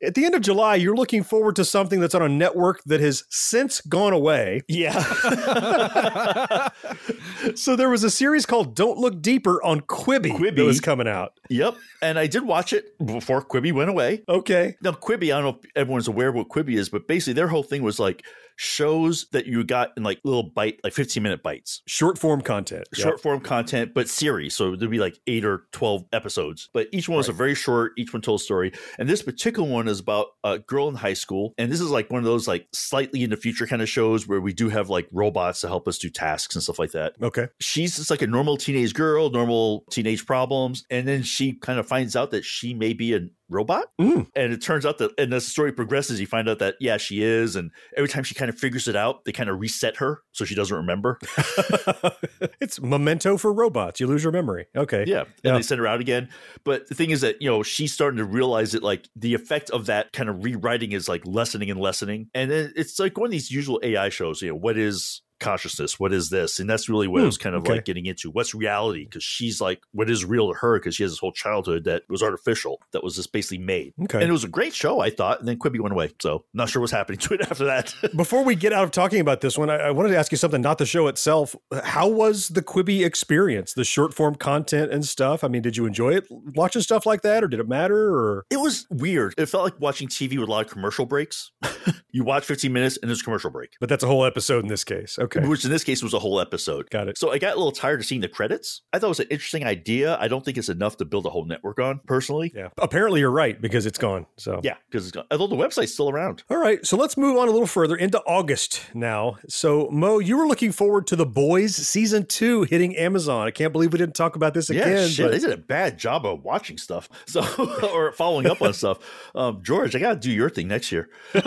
S2: at the end of July, you're looking forward to something that's on a network that has since gone away.
S4: Yeah. *laughs*
S2: So there was a series called "Don't Look Deeper" on Quibi, that
S4: Quibi.
S2: was coming out.
S4: yep. And I did watch it before Quibi went away.
S2: Okay.
S4: Now, Quibi, I don't know if everyone's aware of what Quibi is, but basically their whole thing was like shows that you got in like little bite, like 15 minute bites.
S2: Short form content. Yep.
S4: Short form content, but series. So there'd be like eight or 12 episodes, but each one was a very short, each one told a story. And this particular one is about a girl in high school. And this is like one of those like slightly in the future kind of shows where we do have like robots to help us do tasks and stuff like that.
S2: Okay.
S4: She's just like a normal teenage girl, normal teenage problems. And then she kind of finds out that she may be a robot.
S2: Mm.
S4: And it turns out that, and as the story progresses, you find out that, yeah, she is. And every time she kind of figures it out, they kind of reset her so she doesn't remember. *laughs* *laughs*
S2: it's memento for robots. You lose your memory. Okay.
S4: Yeah. And
S2: Yeah.
S4: they send her out again. But the thing is that, you know, she's starting to realize that like the effect of that kind of rewriting is like lessening and lessening. And then it's like one of these usual AI shows, you know, what is consciousness? What is this? And that's really what I
S2: Hmm,
S4: was kind of
S2: okay.
S4: like getting into. What's reality? Because she's like, what is real to her? Because she has this whole childhood that was artificial, that was just basically made.
S2: Okay.
S4: And it was a great show, I thought. And then Quibi went away. So not sure what's happening to it *laughs* after that. *laughs*
S2: Before we get out of talking about this one, I, I wanted to ask you something, not the show itself. How was the Quibi experience, the short form content and stuff? I mean, did you enjoy it watching stuff like that, or did it matter? Or
S4: It was weird. It felt like watching TV with a lot of commercial breaks. *laughs* you watch 15 minutes and there's a commercial break.
S2: but that's a whole episode in this case. Okay.
S4: Which in this case was a whole episode.
S2: Got it.
S4: So I got a little tired of seeing the credits. I thought it was an interesting idea. I don't think it's enough to build a whole network on, personally.
S2: Yeah. Apparently you're right because it's gone. So
S4: Yeah, because it's gone. Although the website's still around.
S2: All right, so let's move on a little further into August now. So, Mo, you were looking forward to The Boys season two hitting Amazon. I can't believe we didn't talk about this
S4: yeah,
S2: again.
S4: shit.
S2: but-
S4: They did a bad job of watching stuff. So *laughs* or following up on stuff. Um, George, I gotta do your thing next year. *laughs* so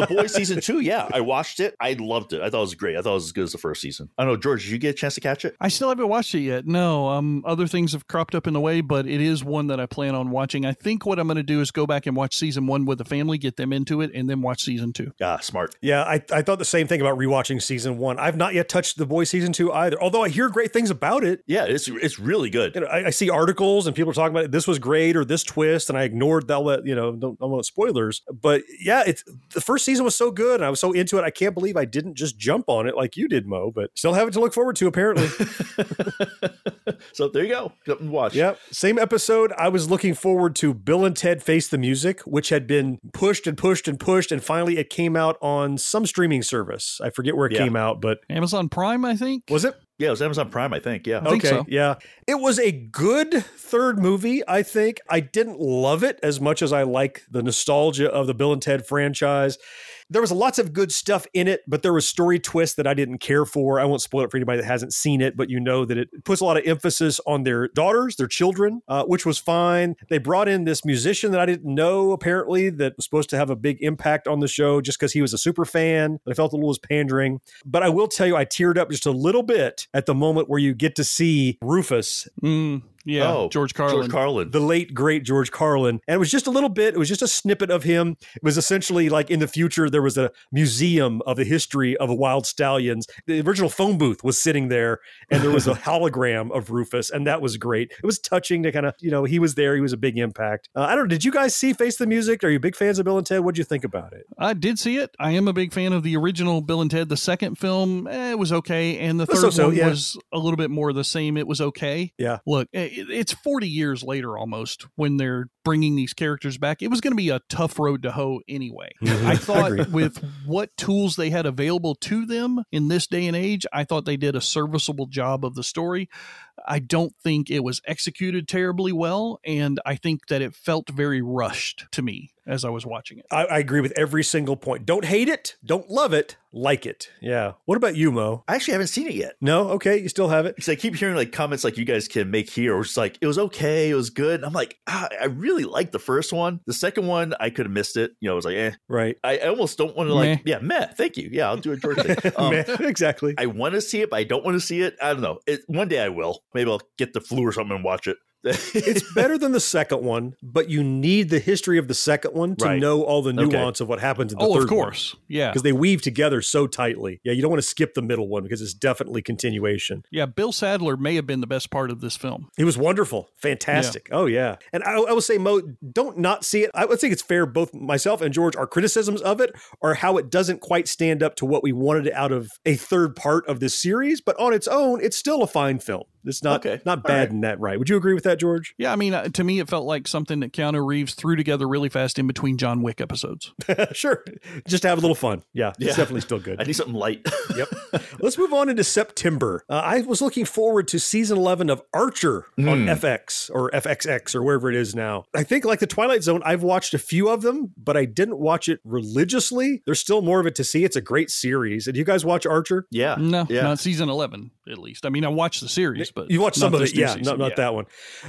S4: the boys season two, yeah, I watched it. I loved it. I thought it was great. I thought it was as good as the first season. I don't know, George, did you get a chance to catch it?
S3: I still haven't watched it yet. No, um, other things have cropped up in the way, but it is one that I plan on watching. I think what I'm going to do is go back and watch season one with the family, get them into it, and then watch season two.
S4: Ah, smart.
S2: Yeah, I, I thought the same thing about rewatching season one. I've not yet touched The Boys season two either, although I hear great things about it.
S4: Yeah, it's it's really good.
S2: You know, I, I see articles and people are talking about it, this was great or this twist, and I ignored that. Let you know, don't, don't want spoilers, but yeah, it's the first season was so good, and I was so into it. I can't believe I didn't just jump on it like you did, Mo. But still have it to look forward to, apparently. *laughs* *laughs* *laughs*
S4: so there you go. Go and watch.
S2: Yep. Same episode. I was looking forward to Bill and Ted Face the Music, which had been pushed and pushed and pushed, and finally it came out on some streaming service. I forget where it
S4: Yeah.
S2: came out, but
S3: Amazon Prime, I think.
S2: was it?
S4: Yeah, it was Amazon Prime, I think. Yeah.
S3: think
S2: okay,
S3: so.
S2: yeah. It was a good third movie, I think. I didn't love it as much as I like the nostalgia of the Bill and Ted franchise. There was lots of good stuff in it, but there was story twists that I didn't care for. I won't spoil it for anybody that hasn't seen it, but you know that it puts a lot of emphasis on their daughters, their children, uh, which was fine. They brought in this musician that I didn't know, apparently, that was supposed to have a big impact on the show just because he was a super fan. I felt a little was pandering. But I will tell you, I teared up just a little bit at the moment where you get to see Rufus
S3: Mm, yeah,
S4: Oh,
S3: George Carlin.
S4: George Carlin.
S2: the late great George Carlin. And it was just a little bit, it was just a snippet of him. It was essentially like in the future, there was a museum of the history of the Wyld Stallyns. The original phone booth was sitting there, and there was a *laughs* hologram of Rufus, and that was great. It was touching to kind of, you know, he was there, he was a big impact. Uh, I don't know, did you guys see Face the Music? Are you big fans of Bill and Ted? What'd you think about it?
S3: I did see it. I am a big fan of the original Bill and Ted. The second film, eh, it was okay, and the third
S2: so-so,
S3: one
S2: yeah.
S3: was a little bit more the same. It was okay.
S2: Yeah.
S3: Look, eh, it, it's 40 years later almost when they're bringing these characters back. It was going to be a tough road to hoe anyway. *laughs*
S2: Mhm.
S3: I thought
S2: Agreed. *laughs*
S3: with what tools they had available to them in this day and age, I thought they did a serviceable job of the story. I don't think it was executed terribly well, and I think that it felt very rushed to me as I was watching it.
S2: I, I agree with every single point. Don't hate it, don't love it, like it. Yeah. What about you, Mo?
S4: I actually haven't seen it yet.
S2: No? Okay, you still have it?
S4: Because I keep hearing like comments like you guys can make here, where it's like it was okay, it was good. And I'm like, ah, I really liked the first one. The second one, I could have missed it. You know, I was like, eh.
S2: Right.
S4: I, I almost don't want to like,
S3: Meh.
S4: yeah, meh. Thank you. Yeah, I'll do a *laughs* George thing. Um,
S2: exactly.
S4: I want to see it, but I don't want to see it. I don't know. It, one day I will. Maybe I'll get the flu or something and watch it.
S2: It's *laughs* better than the second one, but you need the history of the second one to
S4: Right.
S2: know all the
S4: Okay.
S2: nuance of what happens in the
S3: Oh,
S2: third
S3: of course. Yeah.
S2: Because they weave together so tightly. Yeah, you don't want to skip the middle one because it's definitely continuation.
S3: Yeah, Bill Sadler may have been the best part of this film.
S2: He was wonderful, fantastic. Oh yeah, and I, I will say, Mo, don't not see it. I would think it's fair. Both myself and George, our criticisms of it are how it doesn't quite stand up to what we wanted out of a third part of this series. But on its own, it's still a fine film. It's not
S4: Okay.
S2: not bad
S4: right.
S2: in that right. Would you agree with that, George?
S3: Yeah, I mean, uh, to me, it felt like something that Keanu Reeves threw together really fast in between John Wick episodes. *laughs*
S2: sure, just to have a little fun. Yeah,
S4: Yeah.
S2: it's definitely still good.
S4: I need something light. *laughs*
S2: Yep. Let's move on into September. Uh, I was looking forward to season 11 of Archer on
S4: Hmm.
S2: FX or FXX or wherever it is now. I think, like The Twilight Zone, I've watched a few of them, but I didn't watch it religiously. There's still more of it to see. It's a great series. Did you guys watch Archer?
S4: yeah.
S3: No,
S4: Yeah.
S3: not season 11, at least. I mean, I watched the series, but.
S2: You watched some of it, yeah,
S3: season.
S2: not, not
S3: Yeah.
S2: that one.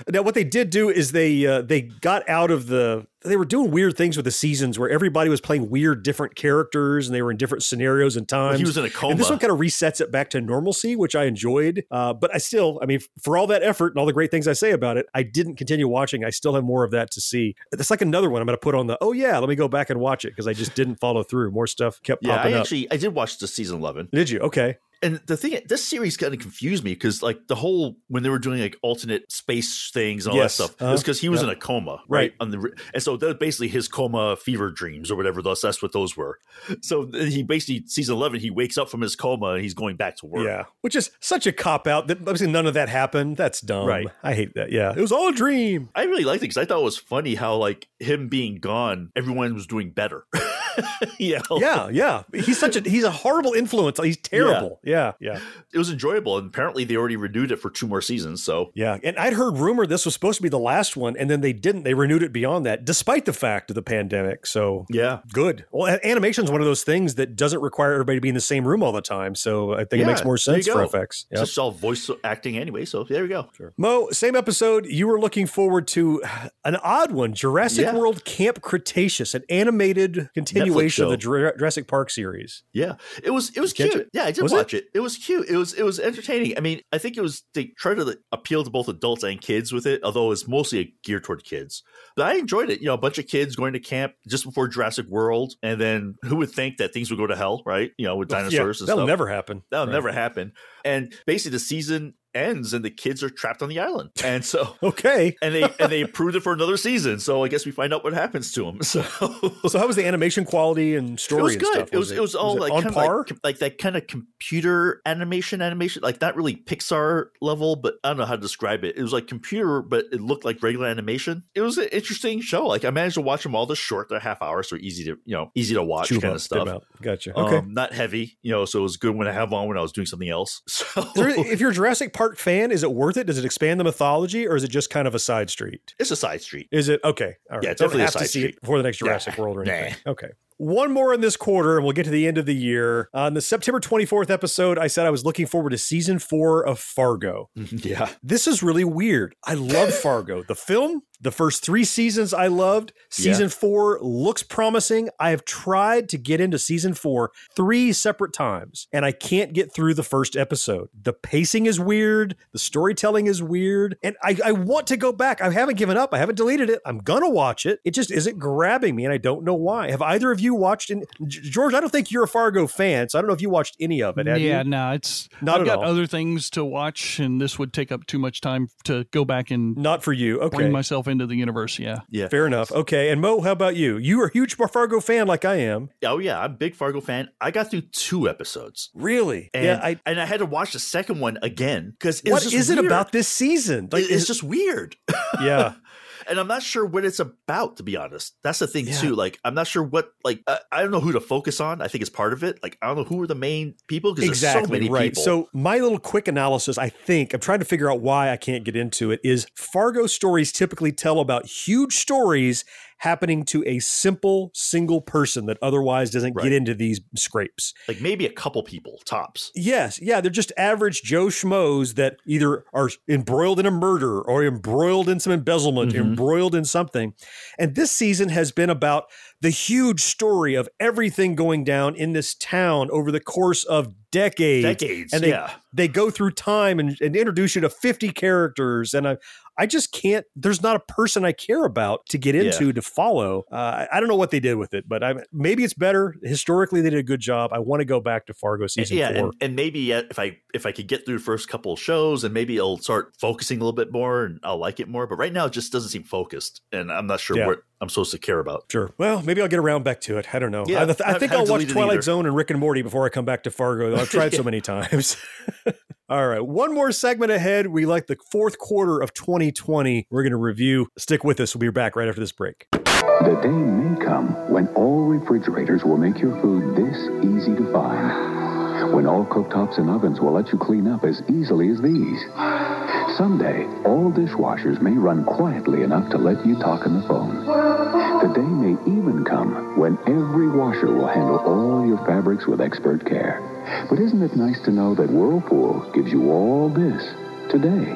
S2: Now, what they did do is they uh, they got out of the. They were doing weird things with the seasons where everybody was playing weird, different characters, and they were in different scenarios and times.
S4: he was in a coma.
S2: And this one kind of resets it back to normalcy, which I enjoyed. Uh, but I still, I mean, for all that effort and all the great things I say about it, I didn't continue watching. I still have more of that to see. It's like another one I'm going to put on the, oh, yeah, let me go back and watch it because I just didn't follow through. More stuff kept
S4: yeah,
S2: popping
S4: I
S2: up.
S4: actually I did watch the season eleven.
S2: Did you? Okay.
S4: And the thing, this series kind of confused me because, like, the whole when they were doing like alternate space things and all
S2: Yes,
S4: that stuff,
S2: uh-huh,
S4: was because he was
S2: yeah.
S4: in a coma,
S2: Right.
S4: right? On the and so that was basically his coma fever dreams or whatever. Those that's what those were. So he basically season eleven, he wakes up from his coma and he's going back to work.
S2: Yeah, which is such a cop out that obviously none of that happened. That's dumb.
S4: Right.
S2: I hate that. Yeah, it was all a dream.
S4: I really liked it because I thought it was funny how like him being gone, everyone was doing better. *laughs* *laughs* yeah,
S2: Yeah, yeah. He's such a he's a horrible influence. He's terrible. Yeah, yeah,
S4: it was enjoyable, and apparently they already renewed it for two more seasons. So
S2: yeah. And I'd heard rumor this was supposed to be the last one, and then they didn't. They renewed it beyond that, despite the fact of the pandemic. So
S4: yeah,
S2: good. Well, a- animation's one of those things that doesn't require everybody to be in the same room all the time. So I think it makes more sense for. FX.
S4: It's
S2: Yep.
S4: just all voice acting anyway. So there we go.
S2: Mo, same episode. You were looking forward to an odd one Jurassic
S4: Yeah.
S2: World Camp Cretaceous, an animated continuation continuation of the Jura- Jurassic Park series.
S4: Yeah, it was it was
S2: Did
S4: cute.
S2: it?
S4: Yeah, I did
S2: Was
S4: watch it? it. was cute. It was it was entertaining. I mean, I think it was they tried to appeal to both adults and kids with it, although it's mostly geared toward kids. But I enjoyed it. You know, a bunch of kids going to camp just before Jurassic World, and then who would think that things would go to hell, right? You know, with
S2: Yeah,
S4: dinosaurs. and
S2: that'll
S4: stuff.
S2: never happen.
S4: That'll
S2: Right.
S4: never happen. And basically, the season ends and the kids are trapped on the island, and so *laughs*
S2: Okay.
S4: and they and they approved it for another season. So I guess we find out what happens to them. *laughs* So
S2: So how was the animation quality and story
S4: it was good.
S2: stuff?
S4: It was it was all like
S2: on par.
S4: like, like that kind of computer animation animation, like not really Pixar level, but I don't know how to describe it. It was like computer, but it looked like regular animation. It was an interesting show. Like I managed to watch them all. They're short, they're half hours, so easy to you know easy to watch
S2: Chew
S4: kind
S2: up,
S4: of stuff.
S2: Gotcha. Okay.
S4: Um, not heavy, you know, so it was good when I have on when I was doing something else. So
S2: if you're a Jurassic Park fan, is it worth it? Does it expand the mythology, or is it just kind of a side street?
S4: it's a side street.
S2: Is it okay? All right.
S4: Yeah, definitely a side street.
S2: before the next
S4: Nah,
S2: Jurassic World or
S4: nah.
S2: anything. Okay. One more in this quarter, and we'll get to the end of the year. On the September 24th episode, I said I was looking forward to season four of Fargo. *laughs*
S4: Yeah.
S2: This is really weird. I love *laughs* Fargo. The film, the first three seasons I loved. Season four looks promising. I have tried to get into season four three separate times, and I can't get through the first episode. The pacing is weird. The storytelling is weird. And I, I want to go back. I haven't given up. I haven't deleted it. I'm going to watch it. It just isn't grabbing me, and I don't know why. Have either of you watched? In, George, I don't think you're a Fargo fan, so I don't know if you watched any of it. Have
S3: yeah,
S2: you?
S3: no, it's
S2: Not
S3: I've
S2: at
S3: got
S2: all.
S3: other things to watch, and this would take up too much time to go back and
S2: Not for you. Okay.
S3: bring myself into the universe. Yeah,
S4: Yeah.
S2: Fair enough. Okay. And Mo, how about you? You are a huge Fargo fan like I am.
S4: Oh yeah, I'm a big Fargo fan. I got through two episodes.
S2: Really?
S4: And,
S2: yeah. I,
S4: and I had to watch the second one again because
S2: what is it about this season? Like,
S4: it's
S2: is-
S4: just weird. *laughs*
S2: yeah.
S4: And I'm not sure what it's about to be honest. That's the thing
S2: Yeah.
S4: too. Like I'm not sure what like I, I don't know who to focus on. I think it's part of it. Like I don't know who are the main people because there's so
S2: Exactly
S4: many
S2: right.
S4: people.
S2: So my little quick analysis, I think, I'm trying to figure out why I can't get into it. Is Fargo stories typically tell about huge stories happening to a simple single person that otherwise doesn't
S4: Right.
S2: get into these scrapes.
S4: like maybe a couple people tops.
S2: Yes, yeah, they're just average Joe schmoes that either are embroiled in a murder or embroiled in some embezzlement,
S4: Mhm.
S2: embroiled in something. And this season has been about the huge story of everything going down in this town over the course of decades.
S4: Decades,
S2: And they,
S4: yeah.
S2: they go through time and, and introduce you to 50 characters. And I, I just can't, there's not a person I care about to get into
S4: Yeah.
S2: to follow. Uh, I- don't know what they did with it, but I, maybe it's better. Historically, they did a good job. I want to go back to Fargo season
S4: yeah,
S2: four.
S4: and, and maybe if I if I could get through the first couple of shows, and maybe I'll start focusing a little bit more, and I'll like it more. But right now, it just doesn't seem focused, and I'm not sure
S2: Yeah.
S4: what I'm supposed to care about.
S2: Sure. Well, maybe I'll get around back to it. I don't know.
S4: Yeah,
S2: I, th- I think I'll watch Twilight. Zone and Rick and Morty before I come back to Fargo. I've tried so *laughs* many times. *laughs* All right. One more segment ahead. We like the fourth quarter of 2020. We're going to review. Stick with us. We'll be back right after this break.
S13: The day may come when all refrigerators will make your food this easy to find. When all cooktops and ovens will let you clean up as easily as these. Someday, all dishwashers may run quietly enough to let you talk on the phone. The day may even come when every washer will handle all your fabrics with expert care. But isn't it nice to know that Whirlpool gives you all this today?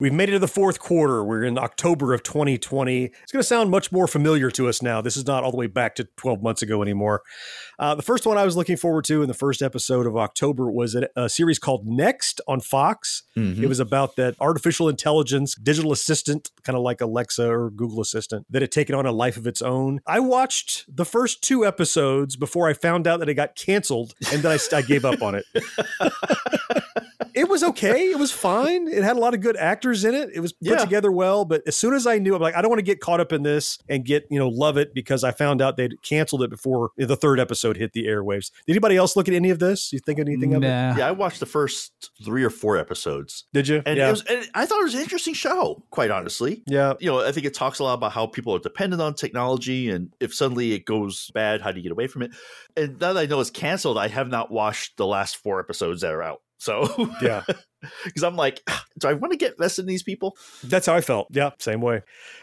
S2: We've made it to the fourth quarter. We're in October of 2020. It's going to sound much more familiar to us now. This is not all the way back to 12 months ago anymore. Uh, the first one I was looking forward to in the first episode of October was a, a series called Next on Fox.
S4: Mhm.
S2: It was about that artificial intelligence digital assistant, kind of like Alexa or Google Assistant, that had taken on a life of its own. I watched the first two episodes before I found out that it got canceled, and then I, I gave up on it. *laughs* it was okay. It was fine. It had a lot of good actors in it. It was put
S4: Yeah.
S2: together well. But as soon as I knew, I'm like, I don't want to get caught up in this and get you know love it because I found out they'd canceled it before the third episode hit the airwaves. Did anybody else look at any of this? You think anything of it?
S4: Yeah, I watched the first three or four episodes.
S2: Did you?
S4: And,
S2: Yeah.
S4: it was, and I thought it was an interesting show, quite honestly.
S2: Yeah.
S4: You know, I think it talks a lot about how people are dependent on technology and if suddenly it goes bad, how do you get away from it? And now that I know it's canceled, I have not watched the last four episodes that are out. So,
S2: Yeah. *laughs*
S4: because I'm like, "Ah, do I want to get vested in these people?
S2: That's how I felt. Yeah, same way.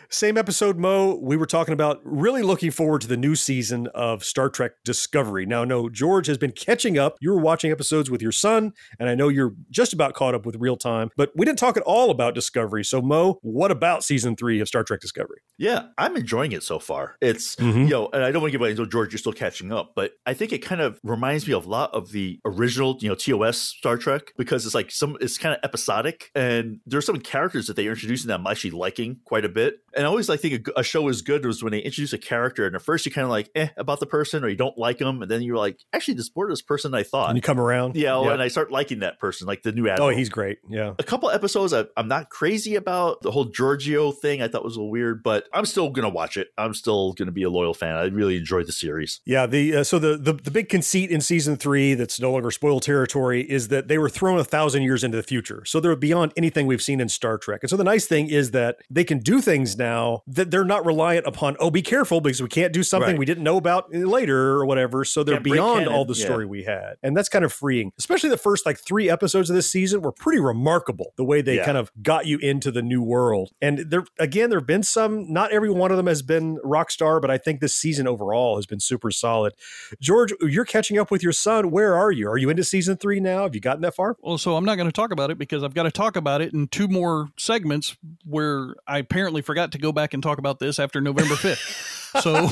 S2: Same episode, Mo. We were talking about really looking forward to the new season of Star Trek Discovery. Now, no, George has been catching up. You were watching episodes with your son, and I know you're just about caught up with real time, but we didn't talk at all about Discovery. So, Mo, what about season three of Star Trek Discovery?
S4: Yeah, I'm enjoying it so far. It's
S2: Mhm.
S4: you know, and I don't want to give away until George, you're still catching up, but I think it kind of reminds me of a lot of the original, you know, TOS Star Trek because it's like some it's kind of episodic, and there's some characters that they are introducing that I'm actually liking quite a bit. And I always like think a show is good was when they introduce a character, and at first you kind of like eh about the person, or you don't like them, and then you're like, actually, this more this person I thought.
S2: And you come around?
S4: yeah,
S2: Yeah.
S4: and I start liking that person, like the new
S2: Oh, he's great. Yeah.
S4: a couple episodes I, I'm not crazy about. The whole Georgiou thing I thought was a little weird, but I'm still gonna watch it. I'm still gonna be a loyal fan. I really enjoyed the series.
S2: Yeah, the uh, so the, the the big conceit in season three that's no longer spoiled territory is that they were thrown a thousand years into the future, so they're beyond anything we've seen in Star Trek. And so the nice thing is that they can do things now that they're not reliant upon. Oh, be careful because we can't do something
S4: Right.
S2: we didn't know about later or whatever. So they're
S4: Can't
S2: beyond all the
S4: yeah.
S2: story we had, and that's kind of freeing. Especially the first like three episodes of this season were pretty remarkable. The way they
S4: Yeah.
S2: kind of got you into the new world, and there again, there have been some. Not every one of them has been rock star, but I think this season overall has been super solid. George, you're catching up with your son. Where are you? Are you into season three now? Have you gotten that far?
S3: Well, so I'm not going to talk about it because I've got to talk about it in two more segments where I apparently forgot to go back and talk about this after November *laughs* 5th. so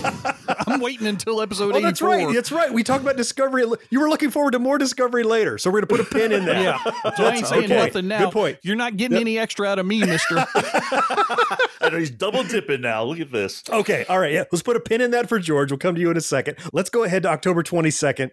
S3: *laughs* I'm waiting until episode
S2: Oh,
S3: 84.
S2: that's right. That's right. We talked about Discovery. You were looking forward to more Discovery later, so we're going to put a pin in there. *laughs*
S3: Yeah. So I ain't saying
S2: Okay.
S3: nothing now.
S2: Good point.
S3: You're not getting any extra out of me, mister.
S4: I know he's double dipping now. Look at this.
S2: Okay. All right. Yeah. Let's put a pin in that for George. We'll come to you in a second. Let's go ahead to October 22nd.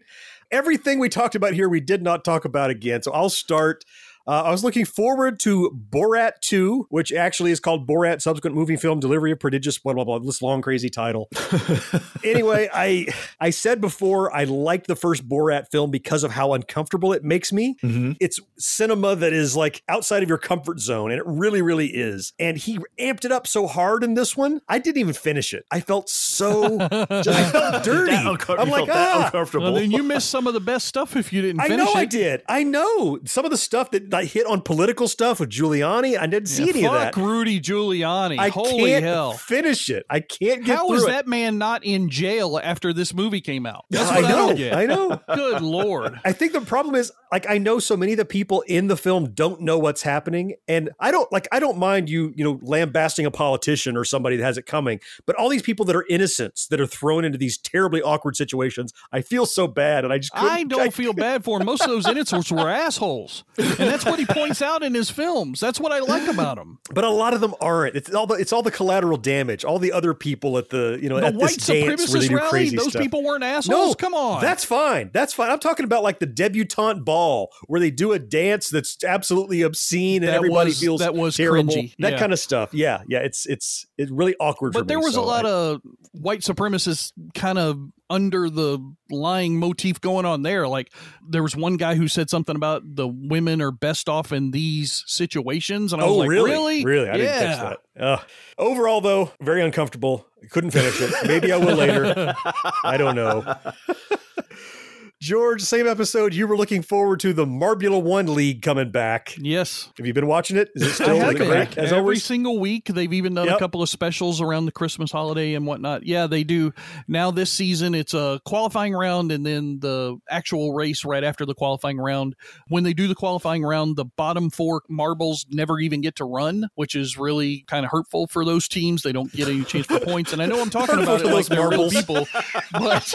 S2: Everything we talked about here, we did not talk about again. So I'll start. Uh, I was looking forward to Borat 2, which actually is called Borat Subsequent Movie Film Delivery of Prodigious, blah, blah, blah. This long, crazy title. *laughs* anyway, I I said before I liked the first Borat film because of how uncomfortable it makes me. It's cinema that is like outside of your comfort zone, and it really, really is. And he amped it up so hard in this one, I didn't even finish it. I felt so *laughs* just I felt dirty.
S4: Unco-
S2: I'm like,
S4: felt that
S2: ah.
S4: uncomfortable.
S3: Well, then you missed some of the best stuff if you didn't
S2: I
S3: finish
S2: know
S3: it.
S2: I did. I know some of the stuff that I hit on political stuff with Giuliani. I didn't see
S3: Yeah,
S2: any of
S3: fuck
S2: that.
S3: Rudy Giuliani.
S2: I
S3: Holy
S2: can't
S3: hell.
S2: finish it. I can't get
S3: How
S2: it.
S3: that man not in jail after this movie came out? That's
S2: I
S3: what I,
S2: know.
S3: get.
S2: I know.
S3: Good lord.
S2: I think the problem is like I know so many of the people in the film don't know what's happening and I don't like I don't mind you you know lambasting a politician or somebody that has it coming but all these people that are innocents that are thrown into these terribly awkward situations I feel so bad and I just
S3: I don't feel bad for him. Most of those innocents were assholes, and that's what he points out in his films. That's what I like about him. *laughs*
S2: but a lot of them aren't it's all the it's all the collateral damage all the other people at the you know
S3: The
S2: at
S3: white
S2: this dance where they
S3: supremacist
S2: do
S3: rally,
S2: crazy
S3: those
S2: stuff.
S3: people weren't assholes.
S2: No,
S3: Come on.
S2: That's fine. That's fine. I'm talking about like the debutante ball where they do a dance that's absolutely obscene and
S3: That
S2: everybody
S3: was-
S2: feels
S3: that was
S2: terrible.
S3: cringy.
S2: That
S3: Yeah.
S2: kind of stuff. Yeah, yeah. It's it's it's really awkward. for
S3: but there was
S2: so
S3: a lot
S2: I-
S3: of white supremacists kind of under the lying motif going on there. Like there was one guy who said something about the women are best off in these situations, and I was
S2: oh,
S3: like,
S2: really?
S3: really,
S2: Really? I didn't catch that. Uh, overall, though, very uncomfortable. Couldn't finish it. Maybe I will later. *laughs* I don't know. George, same episode. You were looking forward to the Marbula One League coming back.
S3: Yes.
S2: Have you been watching it? Is it *laughs* still is it as
S3: Every
S2: always?
S3: single week, they've even done
S2: Yep.
S3: a couple of specials around the Christmas holiday and whatnot. Yeah, they do. Now this season, it's a qualifying round and then the actual race right after the qualifying round. When they do the qualifying round, the bottom four marbles never even get to run, which is really kind of hurtful for those teams. They don't get any chance for points. And I know I'm talking about it like they're real people, but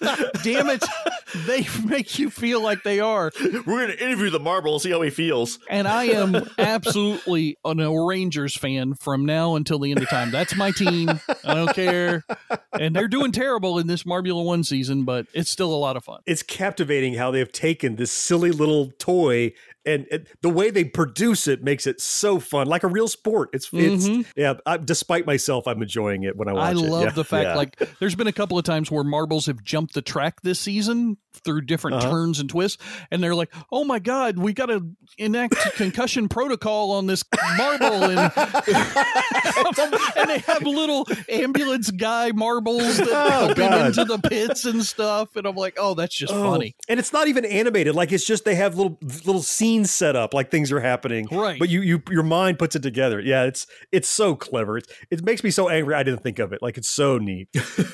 S3: *laughs* damn it, *laughs* they make you feel like they are.
S4: We're gonna interview the marble, and see how he feels.
S3: And I am absolutely an O'rangers fan from now until the end of time. That's my team. I don't care. And they're doing terrible in this Marbula One season, but it's still a lot of fun.
S2: It's captivating how they've taken this silly little toy and it, the way they produce it makes it so fun, like a real sport. It's, it's
S3: Mhm.
S2: yeah. I, despite myself, I'm enjoying it when I watch
S3: I
S2: it.
S3: I love
S2: Yeah.
S3: the fact
S2: Yeah.
S3: like there's been a couple of times where marbles have jumped the track this season through different
S2: Uh-huh.
S3: turns and twists, and they're like, "Oh my god, we got to enact concussion protocol on this marble," and, *laughs* *laughs* and they have little ambulance guy marbles that
S2: Oh,
S3: him into the pits and stuff, and I'm like, "Oh, that's just
S2: Oh,
S3: funny."
S2: and it's not even animated. Like it's just they have little little scenes set up, like things are happening.
S3: Right.
S2: But you you your mind puts it together. Yeah, it's it's so clever. It's, it makes me so angry. I didn't think of it. Like it's so neat.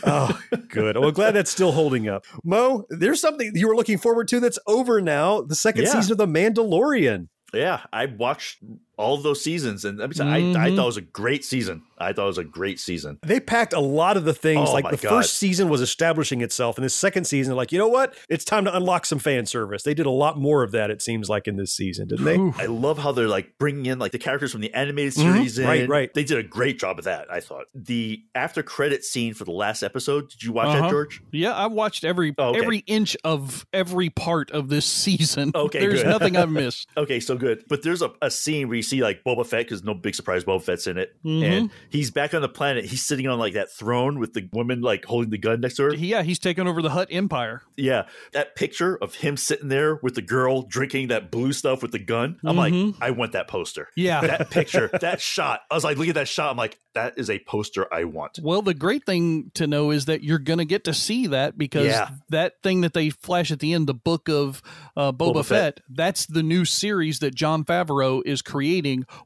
S2: oh, good. Well, glad that's still holding up. Mo, there's something you were looking forward to that's over now. The second
S4: Yeah.
S2: season of The Mandalorian.
S4: Yeah, I watched all those seasons, and I, mean, I, I
S2: Mhm.
S4: thought it was a great season. I thought it was a great season.
S2: They packed a lot of the things.
S4: Oh,
S2: like the
S4: God.
S2: first season was establishing itself, and the second season, like, you know what? It's time to unlock some fan service. They did a lot more of that. It seems like in this season, didn't they?
S4: I love how they're like bringing in like the characters from the animated
S2: Mhm.
S4: series. in.
S2: Right, right.
S4: They did a great job of that. I thought the after credit scene for the last episode. Did you watch
S3: Uh-huh.
S4: that, George?
S3: Yeah, I watched every
S4: Oh, okay.
S3: every inch of every part of this *laughs* season.
S4: Okay,
S3: there's
S4: good.
S3: nothing I've *laughs* missed.
S4: Okay, so good. But there's a, a scene where you see like Boba Fett, because no big surprise, Boba Fett's in it,
S3: Mhm.
S4: and he's back on the planet. He's sitting on like that throne with the woman like holding the gun next to her.
S3: Yeah, he's taken over the Hutt Empire.
S4: Yeah, that picture of him sitting there with the girl drinking that blue stuff with the gun. I'm
S3: Mhm.
S4: like, I want that poster.
S3: Yeah.
S4: that *laughs* picture, that shot. I was like, look at that shot. I'm like, that is a poster I want.
S3: Well, the great thing to know is that you're going to get to see that because
S4: Yeah.
S3: that thing that they flash at the end, the book of uh, Boba,
S4: Boba
S3: Fett,
S4: Fett.
S3: that's the new series that Jon Favreau is creating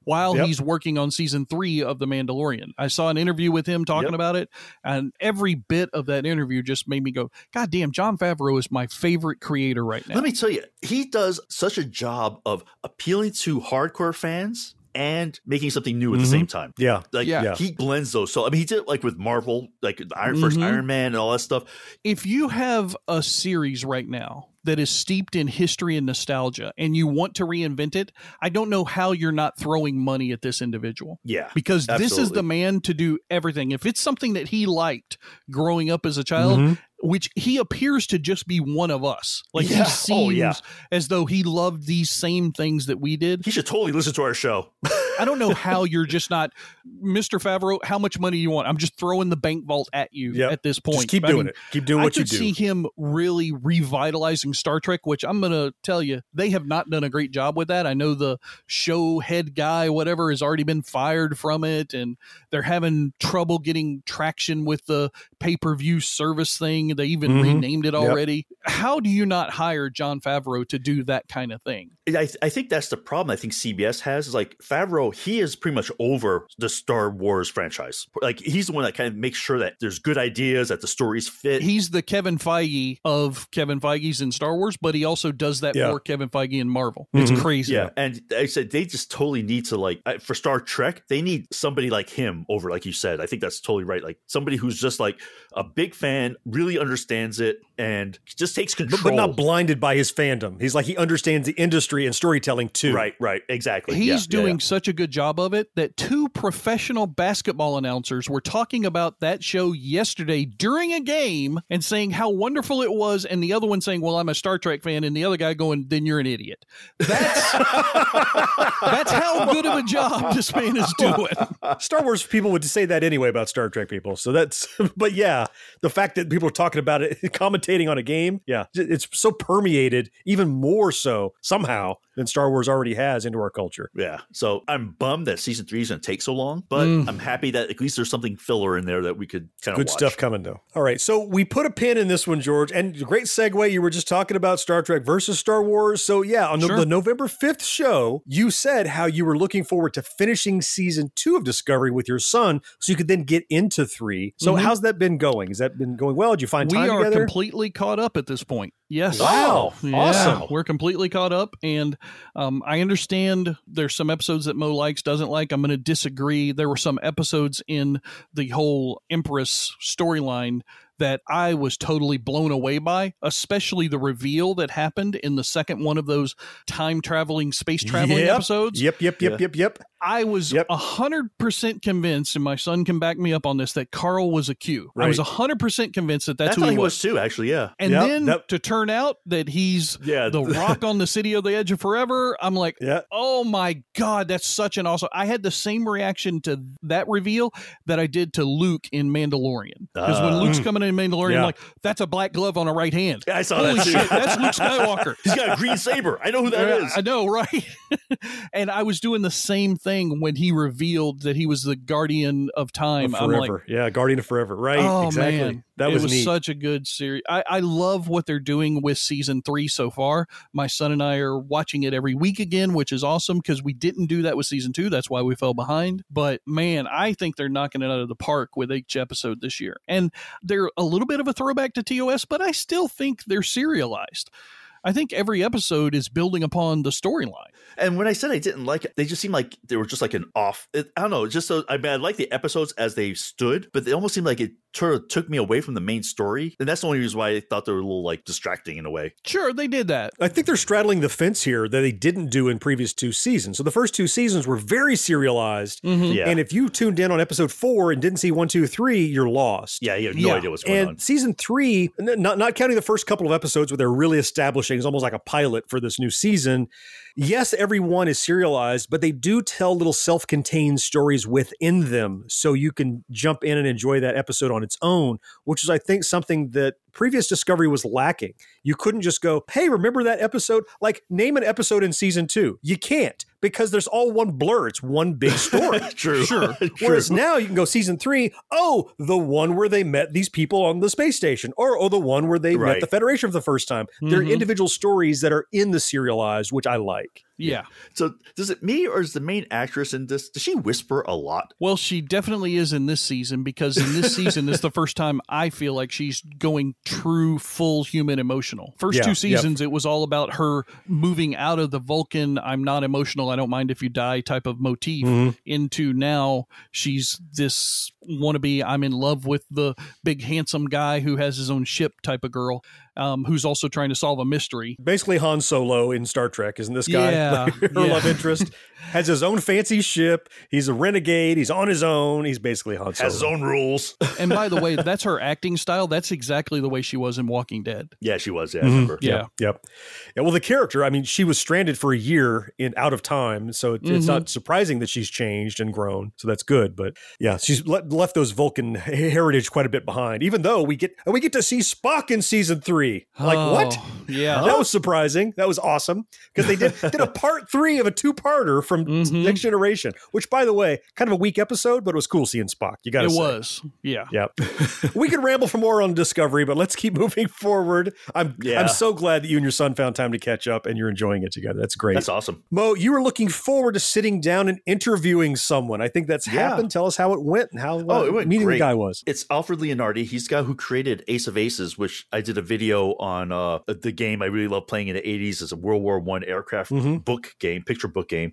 S3: while
S2: Yep.
S3: he's working on season three of The Mandalorian. I saw an interview with him talking
S4: Yep.
S3: about it, and every bit of that interview just made me go, God damn, Jon Favreau is my favorite creator right now.
S4: Let me tell you, he does such a job of appealing to hardcore fans and making something new at the
S2: Mhm.
S4: same time.
S2: Yeah.
S4: Like
S3: Yeah.
S4: he blends those. So I mean, he did it like with Marvel, like the Iron first
S3: Mhm.
S4: Iron Man and all that stuff.
S3: if you have a series right now that is steeped in history and nostalgia and you want to reinvent it, I don't know how you're not throwing money at this individual.
S4: Yeah,
S3: Because this is the man to do everything. If it's something that he liked growing up as a child,
S2: Mhm.
S3: which he appears to just be one of us. Like
S4: Yeah.
S3: he
S4: Oh,
S3: seems
S4: yeah.
S3: as though he loved these same things that we did.
S4: He should totally listen to our show. *laughs*
S3: I don't know how you're just not Mr. Favreau, how much money you want? I'm just throwing the bank vault at you
S2: Yep.
S3: at this point.
S2: Just keep
S3: I
S2: doing
S3: mean,
S2: it. Keep doing
S3: I
S2: what you
S3: could
S2: do.
S3: see him really revitalizing Star Trek, which I'm going to tell you, they have not done a great job with that. I know the show head guy, whatever, has already been fired from it, and they're having trouble getting traction with the pay per view service thing. They even
S2: Mhm.
S3: renamed it
S2: Yep.
S3: already. How do you not hire Jon Favreau to do that kind of thing?
S4: I, I think that's the problem. I think CBS has is like Favreau. He is pretty much over the Star Wars franchise. Like he's the one that kind of makes sure that there's good ideas, that the stories fit.
S3: He's the Kevin Feige of Kevin Feige's in Star Wars, but he also does that
S2: Yeah.
S3: for Kevin Feige in Marvel. It's
S2: Mhm.
S3: crazy.
S4: Yeah, and I said they just totally need to like for Star Trek, they need somebody like him over, like you said. I think that's totally right. Like somebody who's just like a big fan, really understands it, and just takes
S2: but,
S4: control.
S2: but not blinded by his fandom. He's like he understands the industry and storytelling too.
S4: right, right, exactly.
S3: He's
S4: Yeah, yeah,
S3: doing
S4: yeah.
S3: such a good job of it that two professional basketball announcers were talking about that show yesterday during a game and saying how wonderful it was, and the other one saying, "Well, I'm a Star Trek fan," and the other guy going, "Then you're an idiot." That's *laughs* that's how good of a job this man is doing.
S2: Star Wars people would say that anyway about Star Trek people. So that's, *laughs* but yeah, the fact that people are talking about it, *laughs* commentating on a game, yeah, it's so permeated, even more so somehow now than Star Wars already has into our culture.
S4: Yeah. So I'm bummed that season three is going to take so long, but
S2: Mm.
S4: I'm happy that at least there's something filler in there that we could kind of
S2: Good
S4: watch.
S2: stuff coming though. All right, so we put a pin in this one, George, and great segue. You were just talking about Star Trek versus Star Wars. So yeah, on the-
S3: Sure.
S2: the November fifth show, you said how you were looking forward to finishing season two of Discovery with your son, so you could then get into three. So
S3: Mhm.
S2: how's that been going? Has that been going well? Did you find
S3: we
S2: time
S3: are
S2: together?
S3: completely caught up at this point. Yes.
S2: Wow.
S3: Yeah,
S2: Awesome.
S3: We're completely caught up. And um, I understand there's some episodes that Mo likes, doesn't like. I'm going to disagree. There were some episodes in the whole Empress storyline that I was totally blown away by, especially the reveal that happened in the second one of those time traveling, space traveling
S2: Yep.
S3: episodes.
S2: Yep, yep, yep, yep, yep.
S3: I was a hundred percent convinced, and my son can back me up on this, that Carl was a Q. I was
S4: Right.
S3: a hundred percent convinced that that's
S4: I
S3: who he
S4: he
S3: was.
S4: was too, actually. Yeah.
S3: And
S4: Yep.
S3: then
S4: That-
S3: to turn out that he's
S4: Yeah.
S3: the rock on the city of the edge of forever, I'm like, *laughs*
S2: yeah.
S3: oh my God, that's such an awesome. I had the same reaction to that reveal that I did to Luke in Mandalorian. Because when
S4: Uh,
S3: Luke's
S4: mm.
S3: coming in Mandalorian,
S4: Yeah.
S3: I'm like, that's a black glove on a right hand.
S4: I saw
S3: Holy
S4: that too.
S3: shit, that's Luke *laughs* Skywalker.
S4: He's got a green saber. I know who that
S3: Yeah,
S4: is.
S3: I know, right? *laughs* and I was doing the same thing when he revealed that he was the guardian of time.
S2: Of
S3: I'm like,
S2: forever. yeah, Guardian of Forever. Right.
S3: Oh
S2: exactly.
S3: man,
S2: That
S3: it
S2: was,
S3: was such a good series. I, I love what they're doing with season three so far. My son and I are watching it every week again, which is awesome because we didn't do that with season two. That's why we fell behind. But man, I think they're knocking it out of the park with each episode this year, and they're a little bit of a throwback to TOS, but I still think they're serialized. I think every episode is building upon the storyline.
S4: And when I said I didn't like it, they just seemed like they were just like an off. It, I don't know. Just so I mean, I like the episodes as they stood, but they almost seemed like it sort of took me away from the main story, and that's the only reason why I thought they were a little like distracting in a way.
S3: Sure, they did that.
S2: I think they're straddling the fence here that they didn't do in previous two seasons. So the first two seasons were very serialized.
S3: Mhm.
S4: Yeah.
S2: And if you tuned in on episode four and didn't see one, two, three, you're lost.
S4: Yeah, you have no idea what's going
S2: and
S4: on.
S2: season three, not not counting the first couple of episodes where they're really establishing, it's almost like a pilot for this new season. Yes, every one is serialized, but they do tell little self-contained stories within them, so you can jump in and enjoy that episode on its own, which is, I think, something that previous Discovery was lacking. You couldn't just go, "Hey, remember that episode?" Like name an episode in season two. You can't because there's all one blur. It's one big story. *laughs*
S4: True.
S3: Sure. *laughs*
S2: Whereas now you can go season three. Oh, the one where they met these people on the space station, or oh, the one where they met the Federation for the first time. They're
S3: Mhm.
S2: individual stories that are in the serialized, which I like.
S3: Yeah.
S4: So does it me or is the main actress in this? Does she whisper a lot?
S3: Well, she definitely is in this season because in this season is the first time I feel like she's going true, full human emotional. First
S2: Yeah,
S3: two
S2: yep.
S3: seasons, it was all about her moving out of the Vulcan, I'm not emotional, I don't mind if you die type of motif
S2: Mhm.
S3: into now she's this wannabe, I'm in love with the big handsome guy who has his own ship type of girl, um, who's also trying to solve a mystery.
S2: Basically, Han Solo in Star Trek, isn't this guy?
S3: Yeah, *laughs*
S2: Like, her
S3: yeah.
S2: love interest has his own fancy ship. He's a renegade. He's on his own. He's basically Han Solo.
S4: Has his own rules. *laughs*
S3: And by the way, that's her acting style. That's exactly the way she was in Walking Dead.
S4: yeah, she was. Yeah, I
S2: Mhm.
S4: remember.
S3: Yeah.
S2: Yep, yep. Yeah. Well, the character, I mean, she was stranded for a year in out of time, so it, it's
S3: Mhm.
S2: not surprising that she's changed and grown. So that's good. But yeah, she's le- left those Vulcan *laughs* heritage quite a bit behind. Even though we get we get to see Spock in season three. Like what?
S3: Oh, Yeah.
S2: That was surprising. That was awesome because they did did a *laughs* part three of a two parter from
S3: Mhm.
S2: Next Generation, which, by the way, kind of a weak episode, but it was cool seeing Spock. You got to
S3: It
S2: say.
S3: was. Yeah.
S2: Yep. *laughs* we could ramble for more on Discovery, but let's keep moving forward. I'm
S4: Yeah.
S2: I'm so glad that you and your son found time to catch up and you're enjoying it together. That's great.
S4: That's awesome.
S2: Mo, you were looking forward to sitting down and interviewing someone. I think that's
S4: Yeah.
S2: happened. Tell us how it went and how uh,
S4: Oh, it went
S2: meeting
S4: great.
S2: the guy was.
S4: It's Alfred Leonardi. He's the guy who created Ace of Aces, which I did a video on uh, the game I really love playing in the 80s as a World War One aircraft
S2: Mhm.
S4: book game, picture book game.